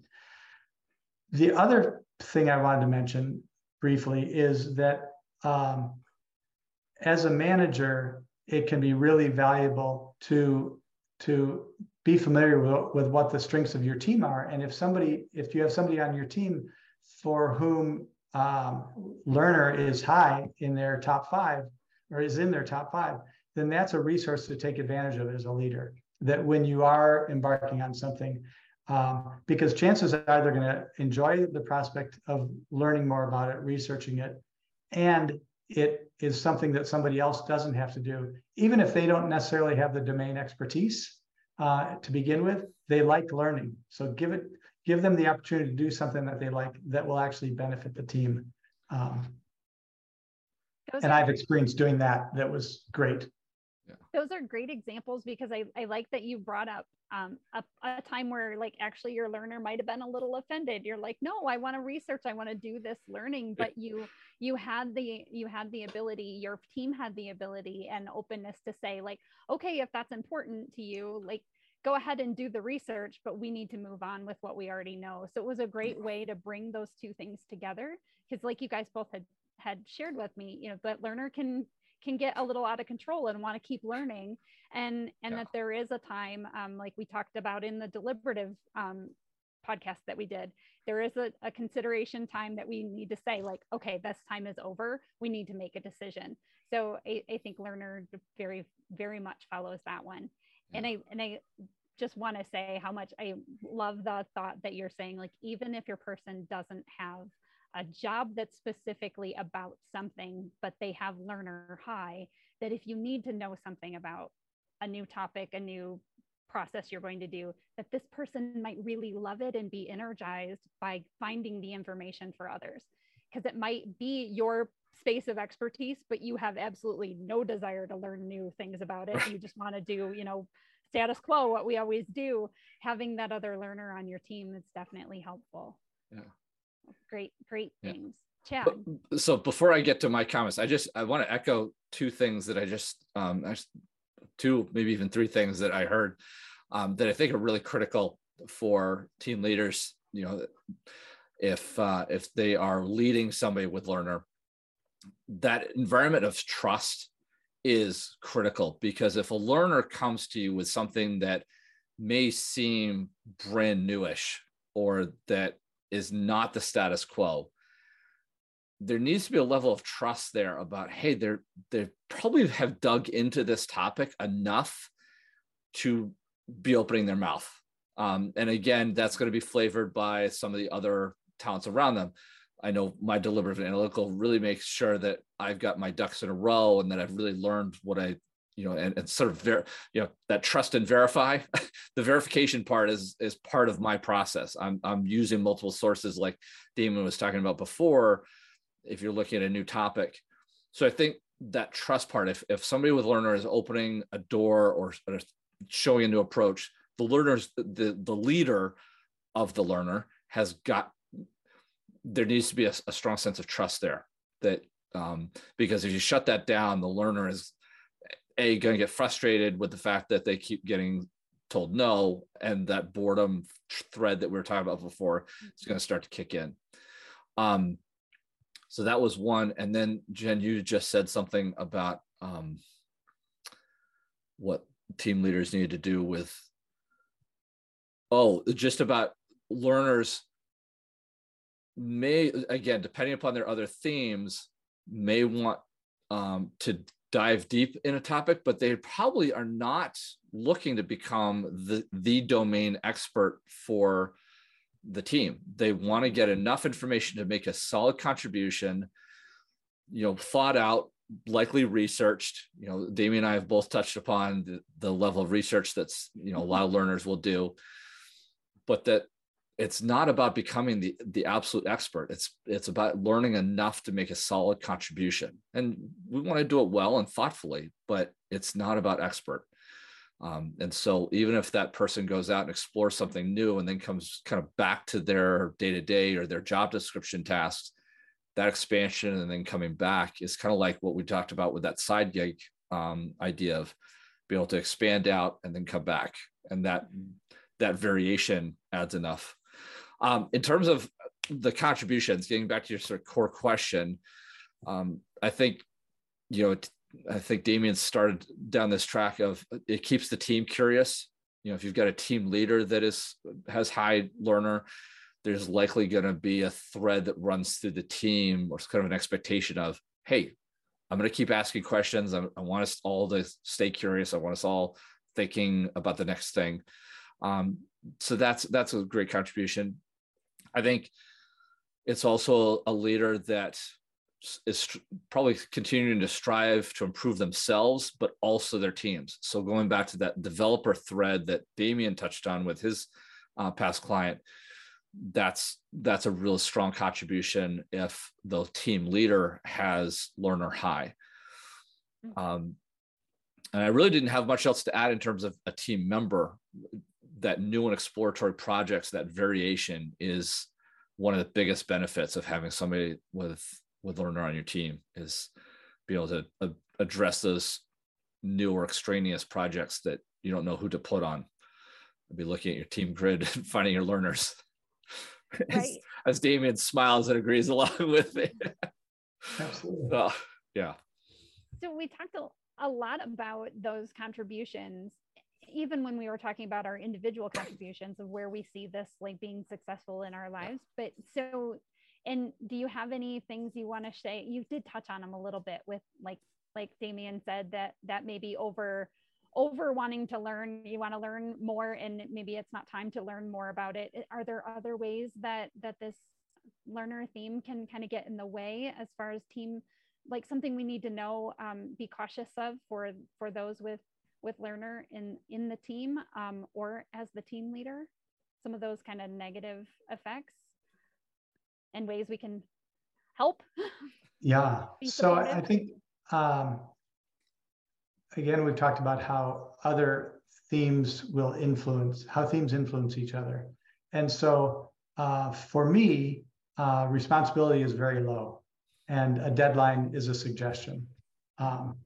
S3: the other thing I wanted to mention briefly is that um, as a manager, it can be really valuable to to be familiar with, with what the strengths of your team are. And if somebody, if you have somebody on your team for whom um, learner is high in their top five or is in their top five, then that's a resource to take advantage of as a leader that when you are embarking on something, um, because chances are they're going to enjoy the prospect of learning more about it, researching it, and it is something that somebody else doesn't have to do, even if they don't necessarily have the domain expertise uh, to begin with. They like learning, so give it, give them the opportunity to do something that they like that will actually benefit the team. Um, and I've experienced doing that. That was great.
S1: Those are great examples because I, I like that you brought up um, a, a time where like actually your learner might have been a little offended. You're like no i want to research. I want to do this learning. But you you had the you had the ability your team had the ability and openness to say like okay if that's important to you like go ahead and do the research but we need to move on with what we already know. So it was a great way to bring those two things together because like you guys both had had shared with me you know that learner can can get a little out of control and want to keep learning and and yeah. that there is a time um, like we talked about in the deliberative um, podcast that we did there is a, a, consideration time that we need to say like okay this time is over we need to make a decision so i, I think learner very very much follows that one yeah. and i and i just want to say how much i love the thought that you're saying like even if your person doesn't have a job that's specifically about something, but they have learner high, that if you need to know something about a new topic, a new process you're going to do, that this person might really love it and be energized by finding the information for others. Because it might be your space of expertise, but you have absolutely no desire to learn new things about it. You just want to do, you know, status quo, what we always do. Having that other learner on your team is definitely helpful.
S2: Yeah
S1: great, great yeah. things. Chad.
S2: So before I get to my comments, I just I want to echo two things that I just um two maybe even three things that I heard um, that I think are really critical for team leaders. You know, if uh, if they are leading somebody with learner, that environment of trust is critical because if a learner comes to you with something that may seem brand newish or that is not the status quo. There needs to be a level of trust there about hey they're they probably have dug into this topic enough to be opening their mouth. Um, and again that's going to be flavored by some of the other talents around them. I know my deliberative analytical really makes sure that i've got my ducks in a row and that i've really learned what i you know, and, and sort of ver- you know that trust and verify. the verification part is is part of my process. I'm I'm using multiple sources, like Damian was talking about before. If you're looking at a new topic, so I think that trust part. If if somebody with learner is opening a door or, or showing a new approach, the learner's the the leader of the learner has got. There needs to be a, a strong sense of trust there. That um, because if you shut that down, the learner is a going to get frustrated with the fact that they keep getting told no and that boredom thread that we were talking about before is going to start to kick in. Um so that was one and then jen you just said something about um what team leaders need to do with oh just about learners may again depending upon their other themes may want um, to dive deep in a topic, but they probably are not looking to become the, the domain expert for the team. They want to get mm-hmm. enough information to make a solid contribution, you know, thought out, likely researched. You know, Damian and I have both touched upon the, the level of research that's, you know, a lot of mm-hmm. learners will do, but that it's not about becoming the the absolute expert. It's it's about learning enough to make a solid contribution. And we want to do it well and thoughtfully but it's not about expert. Um, and so even if that person goes out and explores something new and then comes kind of back to their day to day or their job description tasks that expansion and then coming back is kind of like what we talked about with that side gig um, idea of being able to expand out and then come back. And that that variation adds enough um, in terms of the contributions, getting back to your sort of core question, um, I think, you know, I think Damian started down this track of it keeps the team curious. You know, if you've got a team leader that is has high learner, there's likely going to be a thread that runs through the team or it's kind of an expectation of, hey, I'm going to keep asking questions. I, I want us all to stay curious. I want us all thinking about the next thing. Um, so that's that's a great contribution. I think it's also a leader that is probably continuing to strive to improve themselves, but also their teams. So going back to that developer thread that Damian touched on with his uh, past client, that's that's a real strong contribution if the team leader has learner high. Hmm. Um, and I really didn't have much else to add in terms of a team member. That new and exploratory projects, that variation is one of the biggest benefits of having somebody with with learner on your team is be able to uh, address those new or extraneous projects that you don't know who to put on. I'd be looking at your team grid and finding your learners. Right. as, as Damian smiles and agrees a lot with me.
S3: Absolutely.
S2: Yeah.
S1: So we talked a, a lot about those contributions even when we were talking about our individual contributions of where we see this like being successful in our lives but so and do you have any things you want to say? You did touch on them a little bit with like like damian said that that maybe over over wanting to learn you want to learn more and maybe it's not time to learn more about it. Are there other ways that that this learner theme can kind of get in the way as far as team like something we need to know um, be cautious of for for those with with learner in in the team um, or as the team leader. Some of those kind of negative effects and ways we can help.
S3: Yeah. So i think um, again we've talked about how other themes will influence how themes influence each other. And so uh, for me uh, responsibility is very low and a deadline is a suggestion. Um,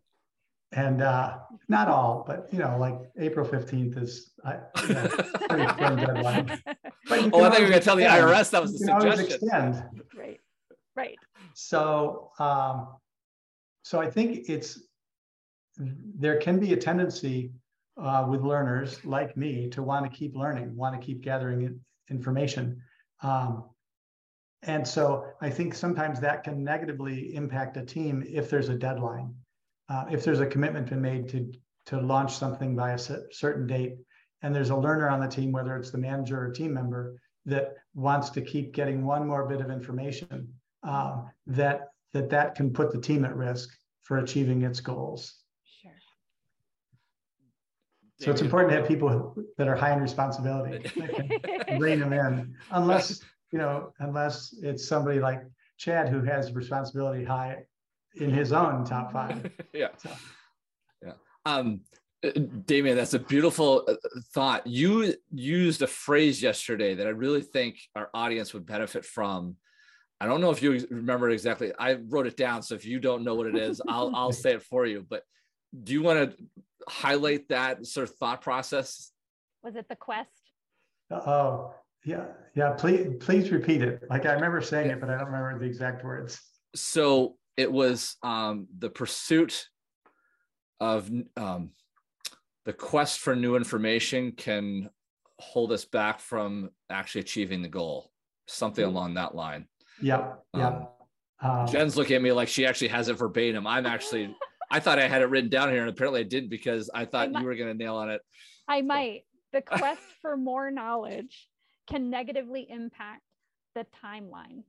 S3: and uh, not all, but you know, like April fifteenth is uh, you know, pretty firm deadline.
S2: But oh, I think we are going to tell the IRS that was the suggestion.
S1: Extend. Right, right.
S3: So, um, so I think it's there can be a tendency uh, with learners like me to want to keep learning, want to keep gathering information. Um, and so I think sometimes that can negatively impact a team if there's a deadline uh, if there's a commitment been made to to launch something by a certain date, and there's a learner on the team, whether it's the manager or team member, that wants to keep getting one more bit of information, um, that that that can put the team at risk for achieving its goals.
S1: Sure.
S3: So it's important to have people that are high in responsibility rein them in, unless you know, unless it's somebody like Chad who has responsibility high in his own top five.
S2: yeah. So. Yeah. Um, uh, Damian, that's a beautiful uh, thought. You used a phrase yesterday that I really think our audience would benefit from. I don't know if you remember it exactly. I wrote it down, so if you don't know what it is, I'll I'll say it for you. But do you want to highlight that sort of thought process?
S1: Was it the quest?
S3: Oh, yeah, yeah. Please, please repeat it. Like I remember saying it, but I don't remember the exact words.
S2: So it was um, the pursuit of um, the quest for new information can hold us back from actually achieving the goal. Something mm-hmm. along that line.
S3: Yeah yeah
S2: um, um, jen's looking at me like she actually has it verbatim. I'm actually i thought i had it written down here and apparently i didn't because i thought I you were going to nail on it.
S1: I so. might. The quest for more knowledge can negatively impact the timeline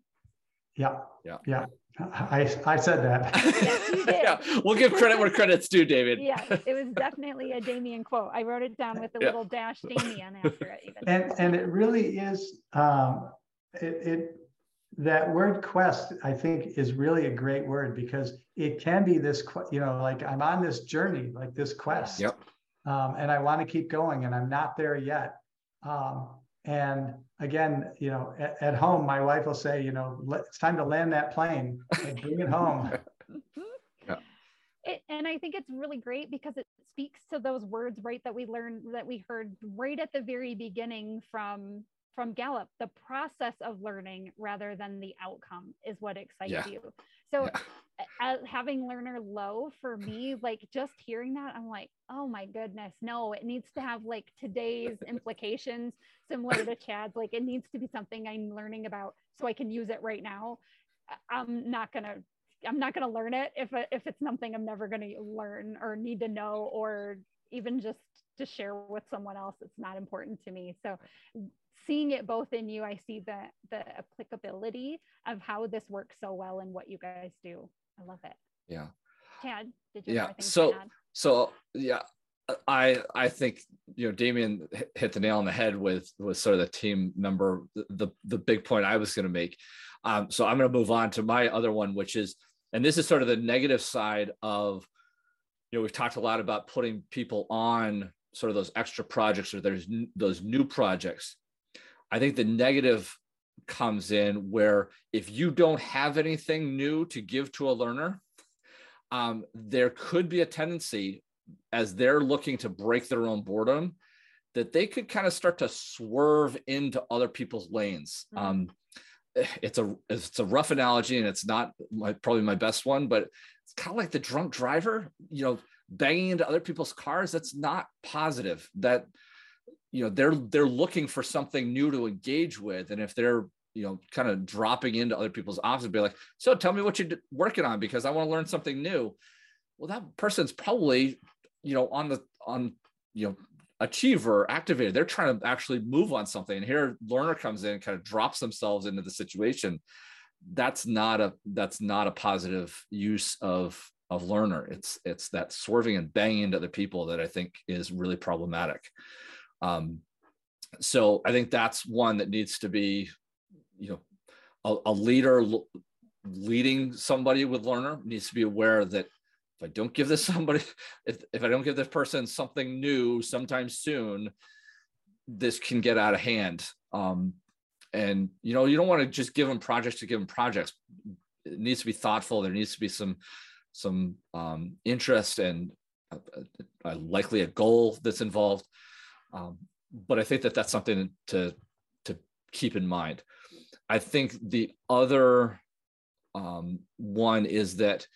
S3: yeah yeah yeah I, I said that.
S2: yeah, we'll give credit where credit's due, Damian.
S1: yeah, it was definitely a Damian quote. I wrote it down with a yeah. little dash Damian after it. Even.
S3: And and it really is um, it, it that word quest I think is really a great word because it can be this you know like I'm on this journey like this quest.
S2: Yep.
S3: Um, and I want to keep going and I'm not there yet. Um, and again, you know, at, at, home, my wife will say, you know, it's time to land that plane, like, bring it home. Mm-hmm.
S1: yeah. It, and I think it's really great because it speaks to those words, right, that we learned, that we heard right at the very beginning from from Gallup, the process of learning rather than the outcome is what excites yeah. you. So yeah having learner low for me, like just hearing that, I'm like, oh my goodness, no, it needs to have like today's implications similar to Chad's. Like it needs to be something I'm learning about so I can use it right now. I'm not gonna I'm not gonna learn it if if it's something I'm never gonna learn or need to know or even just to share with someone else. It's not important to me. So seeing it both in you, I see the the applicability of how this works so well and what you guys do. I love it.
S2: Yeah.
S1: Chad, did you
S2: yeah. so so yeah, I I think you know Damian hit the nail on the head with with sort of the team member the the big point I was going to make. Um, so I'm going to move on to my other one, which is and this is sort of the negative side of you know we've talked a lot about putting people on sort of those extra projects or there's those new projects i think the negative comes in where if you don't have anything new to give to a learner um, there could be a tendency as they're looking to break their own boredom that they could kind of start to swerve into other people's lanes. Mm-hmm. um, it's a it's a rough analogy and it's not my, probably my best one but it's kind of like the drunk driver you know banging into other people's cars. That's not positive. That you know they're they're looking for something new to engage with. And if they're you know kind of dropping into other people's offices be like so tell me what you're working on because i want to learn something new. Well that person's probably you know on the on you know achiever activated they're trying to actually move on something. And here learner comes in kind of drops themselves into the situation. That's not a that's not a positive use of of learner. It's it's that swerving and banging into other people that i think is really problematic um so i think that's one that needs to be you know a, a leader leading somebody with learner needs to be aware that if I don't give this somebody, if, if I don't give this person something new sometime soon, this can get out of hand. Um, and you know, you don't want to just give them projects to give them projects. It needs to be thoughtful. There needs to be some some um, interest and uh, uh, likely a goal that's involved. Um, but I think that that's something to to keep in mind. I think the other um, one is that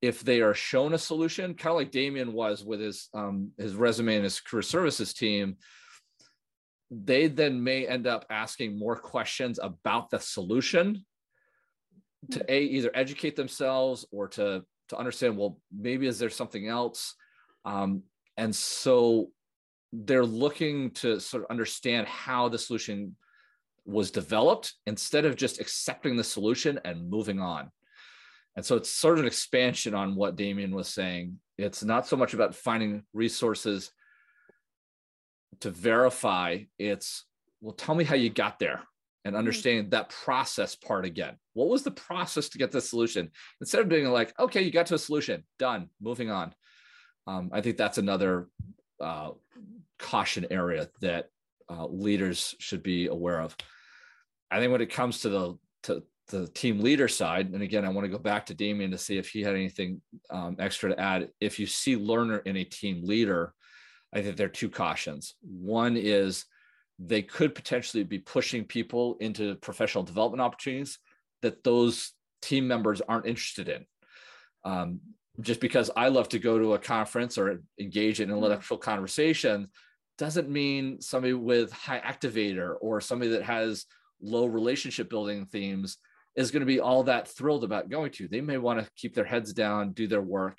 S2: if they are shown a solution, kind of like Damian was with his um, his resume and his career services team, they then may end up asking more questions about the solution to a either educate themselves or to to understand well maybe is there something else um, and so they're looking to sort of understand how the solution was developed instead of just accepting the solution and moving on and so it's sort of an expansion on what Damian was saying. It's not so much about finding resources to verify, it's, well, tell me how you got there and hmm. understanding that process part again. What was the process to get the solution? Instead of being like, okay, you got to a solution, done, moving on. Um, I think that's another uh, caution area that uh, leaders should be aware of. I think when it comes to the to the team leader side, and again, I want to go back to Damian to see if he had anything um, extra to add. If you see learner in a team leader, I think there are two cautions. One is they could potentially be pushing people into professional development opportunities that those team members aren't interested in. Um, just because I love to go to a conference or engage in mm-hmm. intellectual conversation doesn't mean somebody with high activator or somebody that has low relationship building themes is going to be all that thrilled about going to. They may want to keep their heads down, do their work,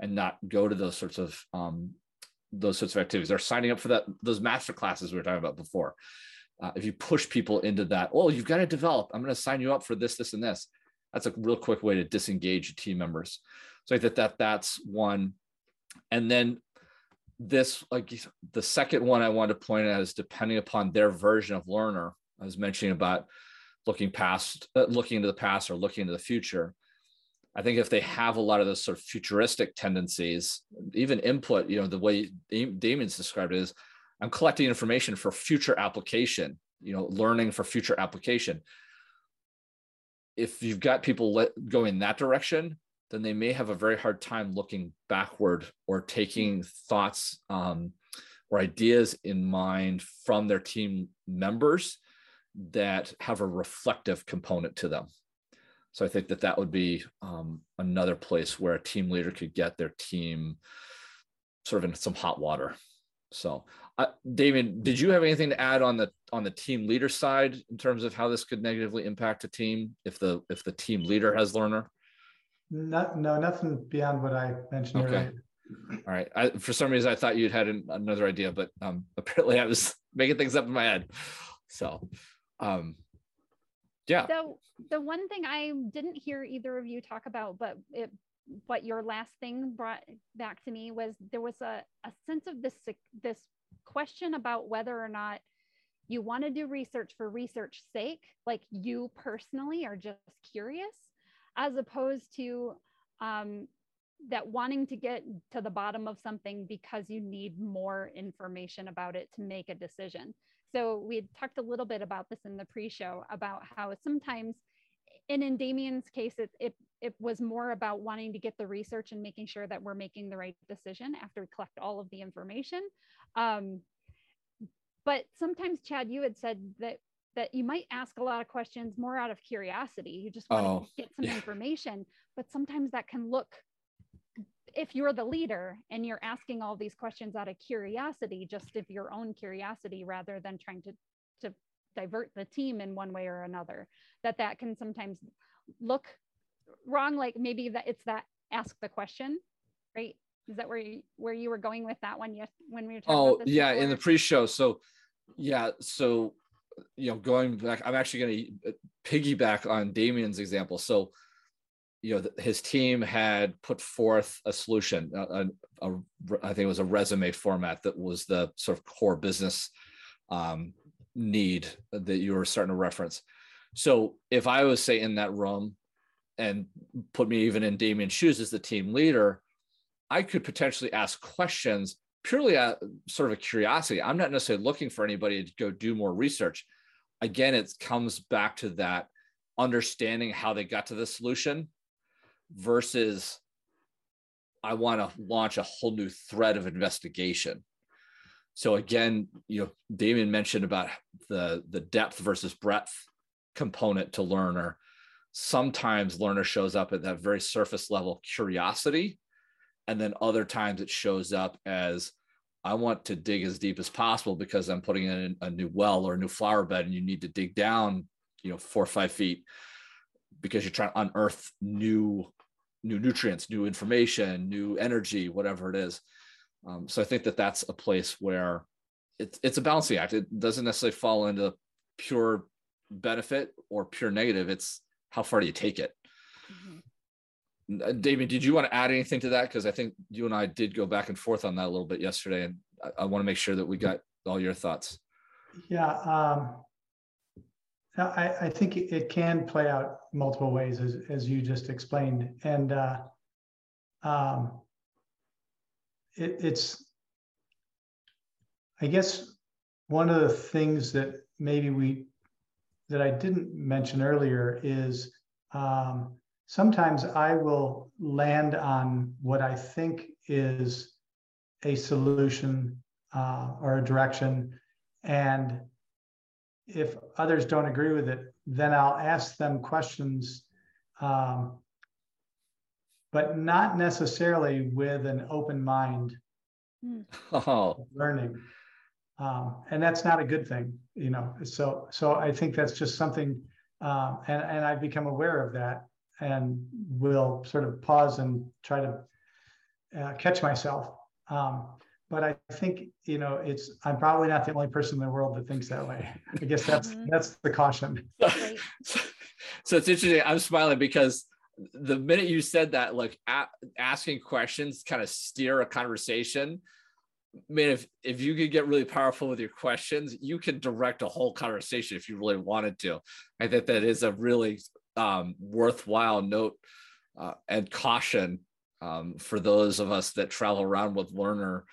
S2: and not go to those sorts of um, those sorts of activities. They're signing up for that those master classes we were talking about before. Uh, if you push people into that, oh, you've got to develop. I'm going to sign you up for this, this, and this. That's a real quick way to disengage team members. So I think that, that that's one. And then this, like the second one I want to point out is depending upon their version of learner. I was mentioning about looking past, uh, looking into the past or looking into the future. I think if they have a lot of those sort of futuristic tendencies, even input, you know, the way Damian's described it is, I'm collecting information for future application, you know, learning for future application. If you've got people let, going that direction, then they may have a very hard time looking backward or taking thoughts um, or ideas in mind from their team members that have a reflective component to them. So I think that that would be um, another place where a team leader could get their team sort of in some hot water. So, uh, David, did you have anything to add on the on the team leader side in terms of how this could negatively impact a team if the if the team leader has learner?
S3: Not, no, nothing beyond what I mentioned okay. earlier.
S2: All right. I, for some reason, I thought you'd had an, another idea, but um, apparently I was making things up in my head. So, um yeah
S1: so the one thing i didn't hear either of you talk about but it what your last thing brought back to me was there was a, a sense of this this question about whether or not you want to do research for research sake like you personally are just curious as opposed to um, that wanting to get to the bottom of something because you need more information about it to make a decision. So we talked a little bit about this in the pre-show about how sometimes and in Damian's case, it, it, it was more about wanting to get the research and making sure that we're making the right decision after we collect all of the information. Um, but sometimes, Chad, you had said that that you might ask a lot of questions more out of curiosity. You just want oh, to get some yeah. information, but sometimes that can look if you're the leader and you're asking all these questions out of curiosity, just of your own curiosity rather than trying to to divert the team in one way or another that that can sometimes look wrong like maybe that it's that ask the question right is that where you where you were going with that one yes when we were talking
S2: oh yeah before? in the pre-show so yeah so you know going back i'm actually going to piggyback on damian's example so you know his team had put forth a solution a, a, a, I think it was a resume format that was the sort of core business um, need that you were starting to reference. So if I was say in that room and put me even in Damian's shoes as the team leader, I could potentially ask questions purely out sort of a curiosity. I'm not necessarily looking for anybody to go do more research. Again, it comes back to that understanding how they got to the solution versus I want to launch a whole new thread of investigation so again, you know, Damian mentioned about the the depth versus breadth component to learner. Sometimes learner shows up at that very surface level curiosity, and then other times it shows up as I want to dig as deep as possible because I'm putting in a new well or a new flower bed, and you need to dig down, you know, four or five feet because you're trying to unearth new new nutrients, new information, new energy, whatever it is. Um, so I think that that's a place where it's it's a balancing act. It doesn't necessarily fall into pure benefit or pure negative. It's how far do you take it? Uh, David, did you want to add anything to that? Because I think you and I did go back and forth on that a little bit yesterday, and I, I want to make sure that we got all your thoughts.
S3: Yeah, um, I, I, think it can play out multiple ways, as, as you just explained, and uh, um, it, it's, I guess, one of the things that maybe we, that I didn't mention earlier is um, sometimes I will land on what I think is a solution uh, or a direction. And if others don't agree with it, then I'll ask them questions um, but not necessarily with an open mind oh. learning um, and that's not a good thing you know so so i think that's just something um, and and i've become aware of that and will sort of pause and try to uh, catch myself um, but i think you know it's i'm probably not the only person in the world that thinks that way i guess that's mm-hmm. that's the caution
S2: so it's interesting i'm smiling because the minute you said that, like a- asking questions kind of steer a conversation. I mean, if if you could get really powerful with your questions, you could direct a whole conversation if you really wanted to. I think that is a really um, worthwhile note uh, and caution um, for those of us that travel around with learner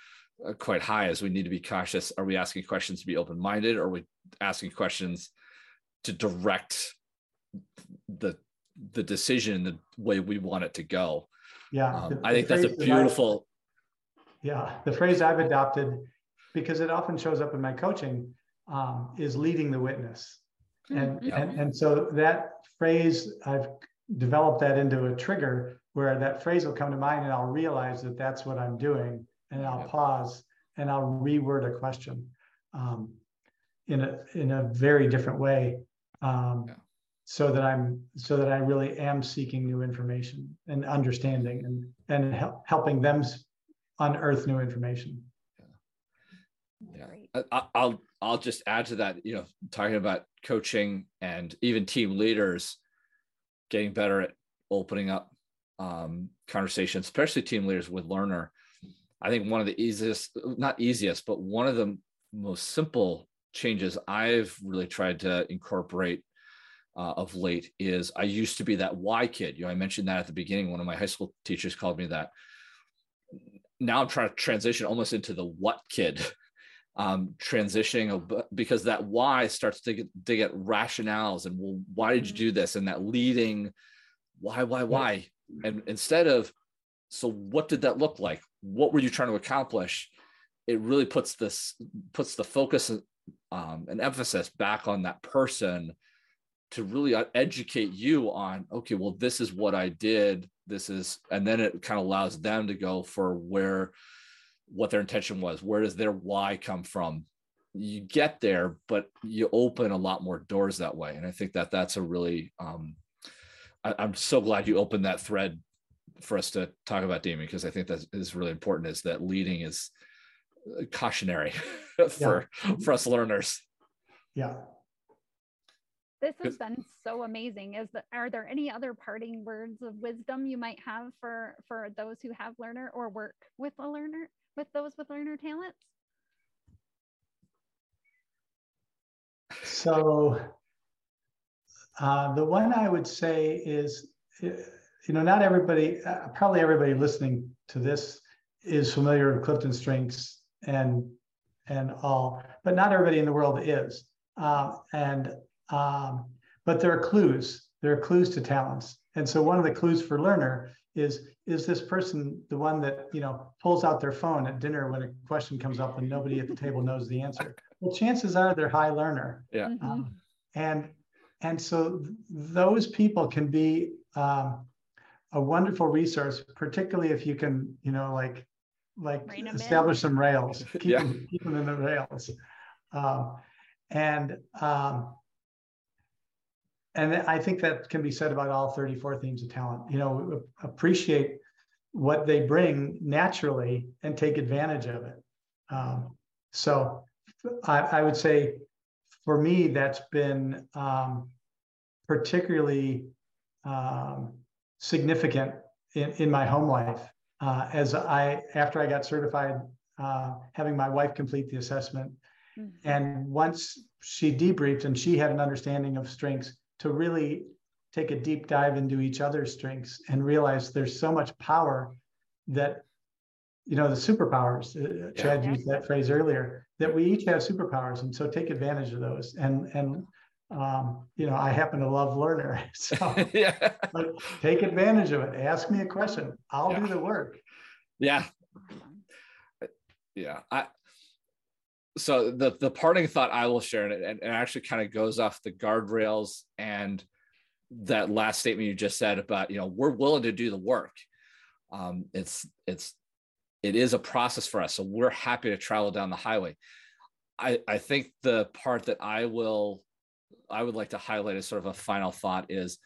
S2: uh, quite high. As we need to be cautious. Are we asking questions to be open minded? Or are we asking questions to direct the the decision the way we want it to go.
S3: Yeah,
S2: um, the, I think that's a beautiful.
S3: That yeah, the phrase I've adopted because it often shows up in my coaching um, is leading the witness, and, mm-hmm. and and so that phrase I've developed that into a trigger where that phrase will come to mind, and I'll realize that that's what I'm doing, and I'll pause and I'll reword a question um, in a in a very different way. Um, yeah so that I'm so that I really am seeking new information and understanding and and help, helping them unearth new information.
S2: Yeah. yeah. I, I'll I'll just add to that. You know, talking about coaching and even team leaders getting better at opening up um, conversations, especially team leaders with learner. I think one of the easiest, not easiest, but one of the most simple changes I've really tried to incorporate uh, of late is I used to be that why kid. You know, I mentioned that at the beginning. One of my high school teachers called me that. Now I'm trying to transition almost into the what kid, um, transitioning because that why starts to get, to get rationales and well, why did you do this? And that leading, why, why, why? And instead of, so what did that look like? What were you trying to accomplish? It really puts this puts the focus um, and emphasis back on that person to really educate you on okay well this is what i did this is and then it kind of allows them to go for where what their intention was where does their why come from you get there but you open a lot more doors that way and i think that that's a really um, I, i'm so glad you opened that thread for us to talk about Damian because I think that is really important is that leading is cautionary for yeah. for us learners.
S3: Yeah,
S1: this has been so amazing. Is that are there any other parting words of wisdom you might have for for those who have learner or work with a learner with those with learner talents?
S3: So uh, the one I would say is, you know, not everybody, uh, probably everybody listening to this is familiar with Clifton strengths and and all, but not everybody in the world is. Uh, and um, but there are clues. There are clues to talents. And so one of the clues for learner is is this person the one that you know pulls out their phone at dinner when a question comes up and nobody at the table knows the answer? Well, chances are they're high learner.
S2: Yeah. Mm-hmm. Um,
S3: and and so th- those people can be um, a wonderful resource, particularly if you can you know like like establish some rails, keep, yeah. them, keep them in the rails. Um, and um, and I think that can be said about all 34 themes of talent. You know, appreciate what they bring naturally and take advantage of it. Um, so I, I, would say for me, that's been um, particularly um, significant in, in my home life. Uh, as I, after I got certified, uh, having my wife complete the assessment, mm-hmm. and once she debriefed and she had an understanding of strengths, to really take a deep dive into each other's strengths and realize there's so much power that you know the superpowers uh, chad yeah. used that phrase earlier that we each have superpowers. And so take advantage of those. And and um, you know i happen to love learner so yeah. take advantage of it. Ask me a question. I'll yeah. do the work.
S2: Yeah. Yeah. I so the the parting thought I will share, and it, and actually kind of goes off the guardrails and that last statement you just said about you know we're willing to do the work. Um, it's it's it is a process for us, so we're happy to travel down the highway. I I think the part that I will I would like to highlight as sort of a final thought is,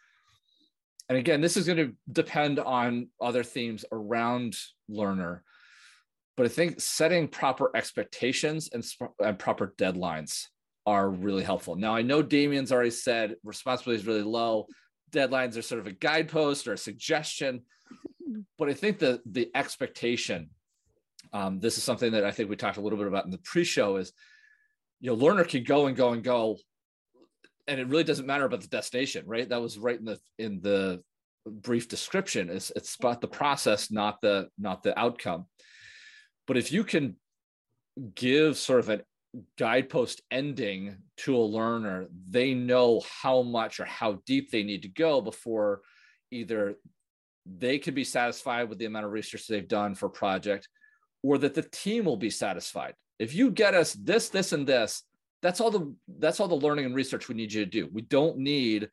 S2: and again, this is going to depend on other themes around learner but I think setting proper expectations and, and proper deadlines are really helpful. Now, I know Damian's already said responsibility is really low. Deadlines are sort of a guidepost or a suggestion, but I think the the expectation. Um, this is something that I think we talked a little bit about in the pre-show. Is you know, learner can go and go and go, and it really doesn't matter about the destination, right? That was right in the in the brief description. Is it's about the process, not the not the outcome. But if you can give sort of a guidepost ending to a learner, they know how much or how deep they need to go before either they can be satisfied with the amount of research they've done for a project or that the team will be satisfied. If you get us this, this, and this, that's all the that's all the learning and research we need you to do. We don't need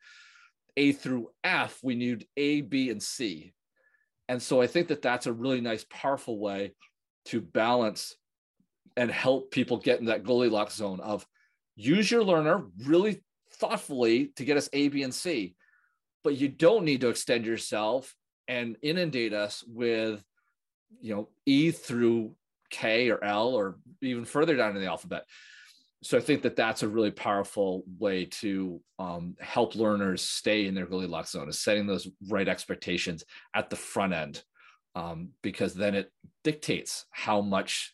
S2: A through F. We need A, B, and C. And so I think that that's a really nice, powerful way to balance and help people get in that Goldilocks zone of use your learner really thoughtfully to get us A, B, and C. But you don't need to extend yourself and inundate us with, you know, E through K or L or even further down in the alphabet. So I think that that's a really powerful way to um, help learners stay in their Goldilocks zone is setting those right expectations at the front end um, because then it dictates how much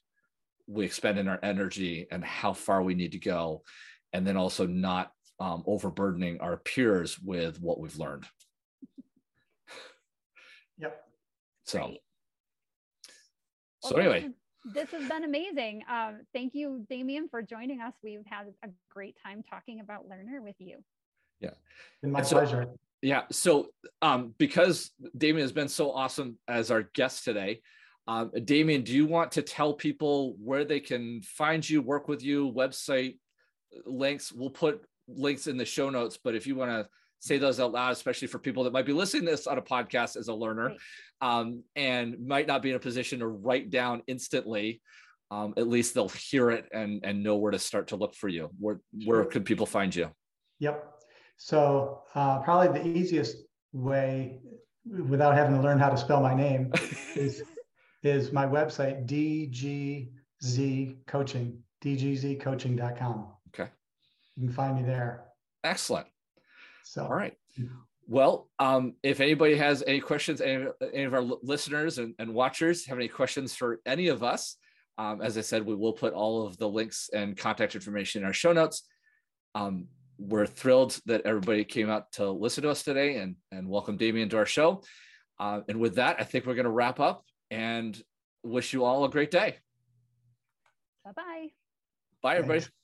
S2: we expend in our energy and how far we need to go and then also not um, overburdening our peers with what we've learned.
S3: Yep.
S2: So,
S1: Great.
S2: so
S1: Well,
S2: anyway,
S1: this, this has been amazing. Um, thank you, Damian, for joining us. We've had a great time talking about Learner with you. Yeah.
S3: Been my
S2: so-
S3: pleasure.
S2: Yeah. So, um, because Damian has been so awesome as our guest today, um, Damian, do you want to tell people where they can find you, work with you, website links? We'll put links in the show notes, but if you want to say those out loud, especially for people that might be listening to this on a podcast as a learner um, and might not be in a position to write down instantly, um, at least they'll hear it and and know where to start to look for you. Where where could people find you?
S3: Yep. So uh, probably the easiest way, without having to learn how to spell my name, is is my website DGZ Coaching, DGZCoaching.com.
S2: Okay.
S3: You can find me there.
S2: Excellent.
S3: So
S2: All right. Well, um, if anybody has any questions, any, any of our listeners and, and watchers have any questions for any of us, um, as I said, we will put all of the links and contact information in our show notes. Um, we're thrilled that everybody came out to listen to us today and, and welcome Damian to our show. Uh, and with that, I think we're going to wrap up and wish you all a great day.
S1: Bye bye.
S2: Bye, everybody.
S3: Thanks.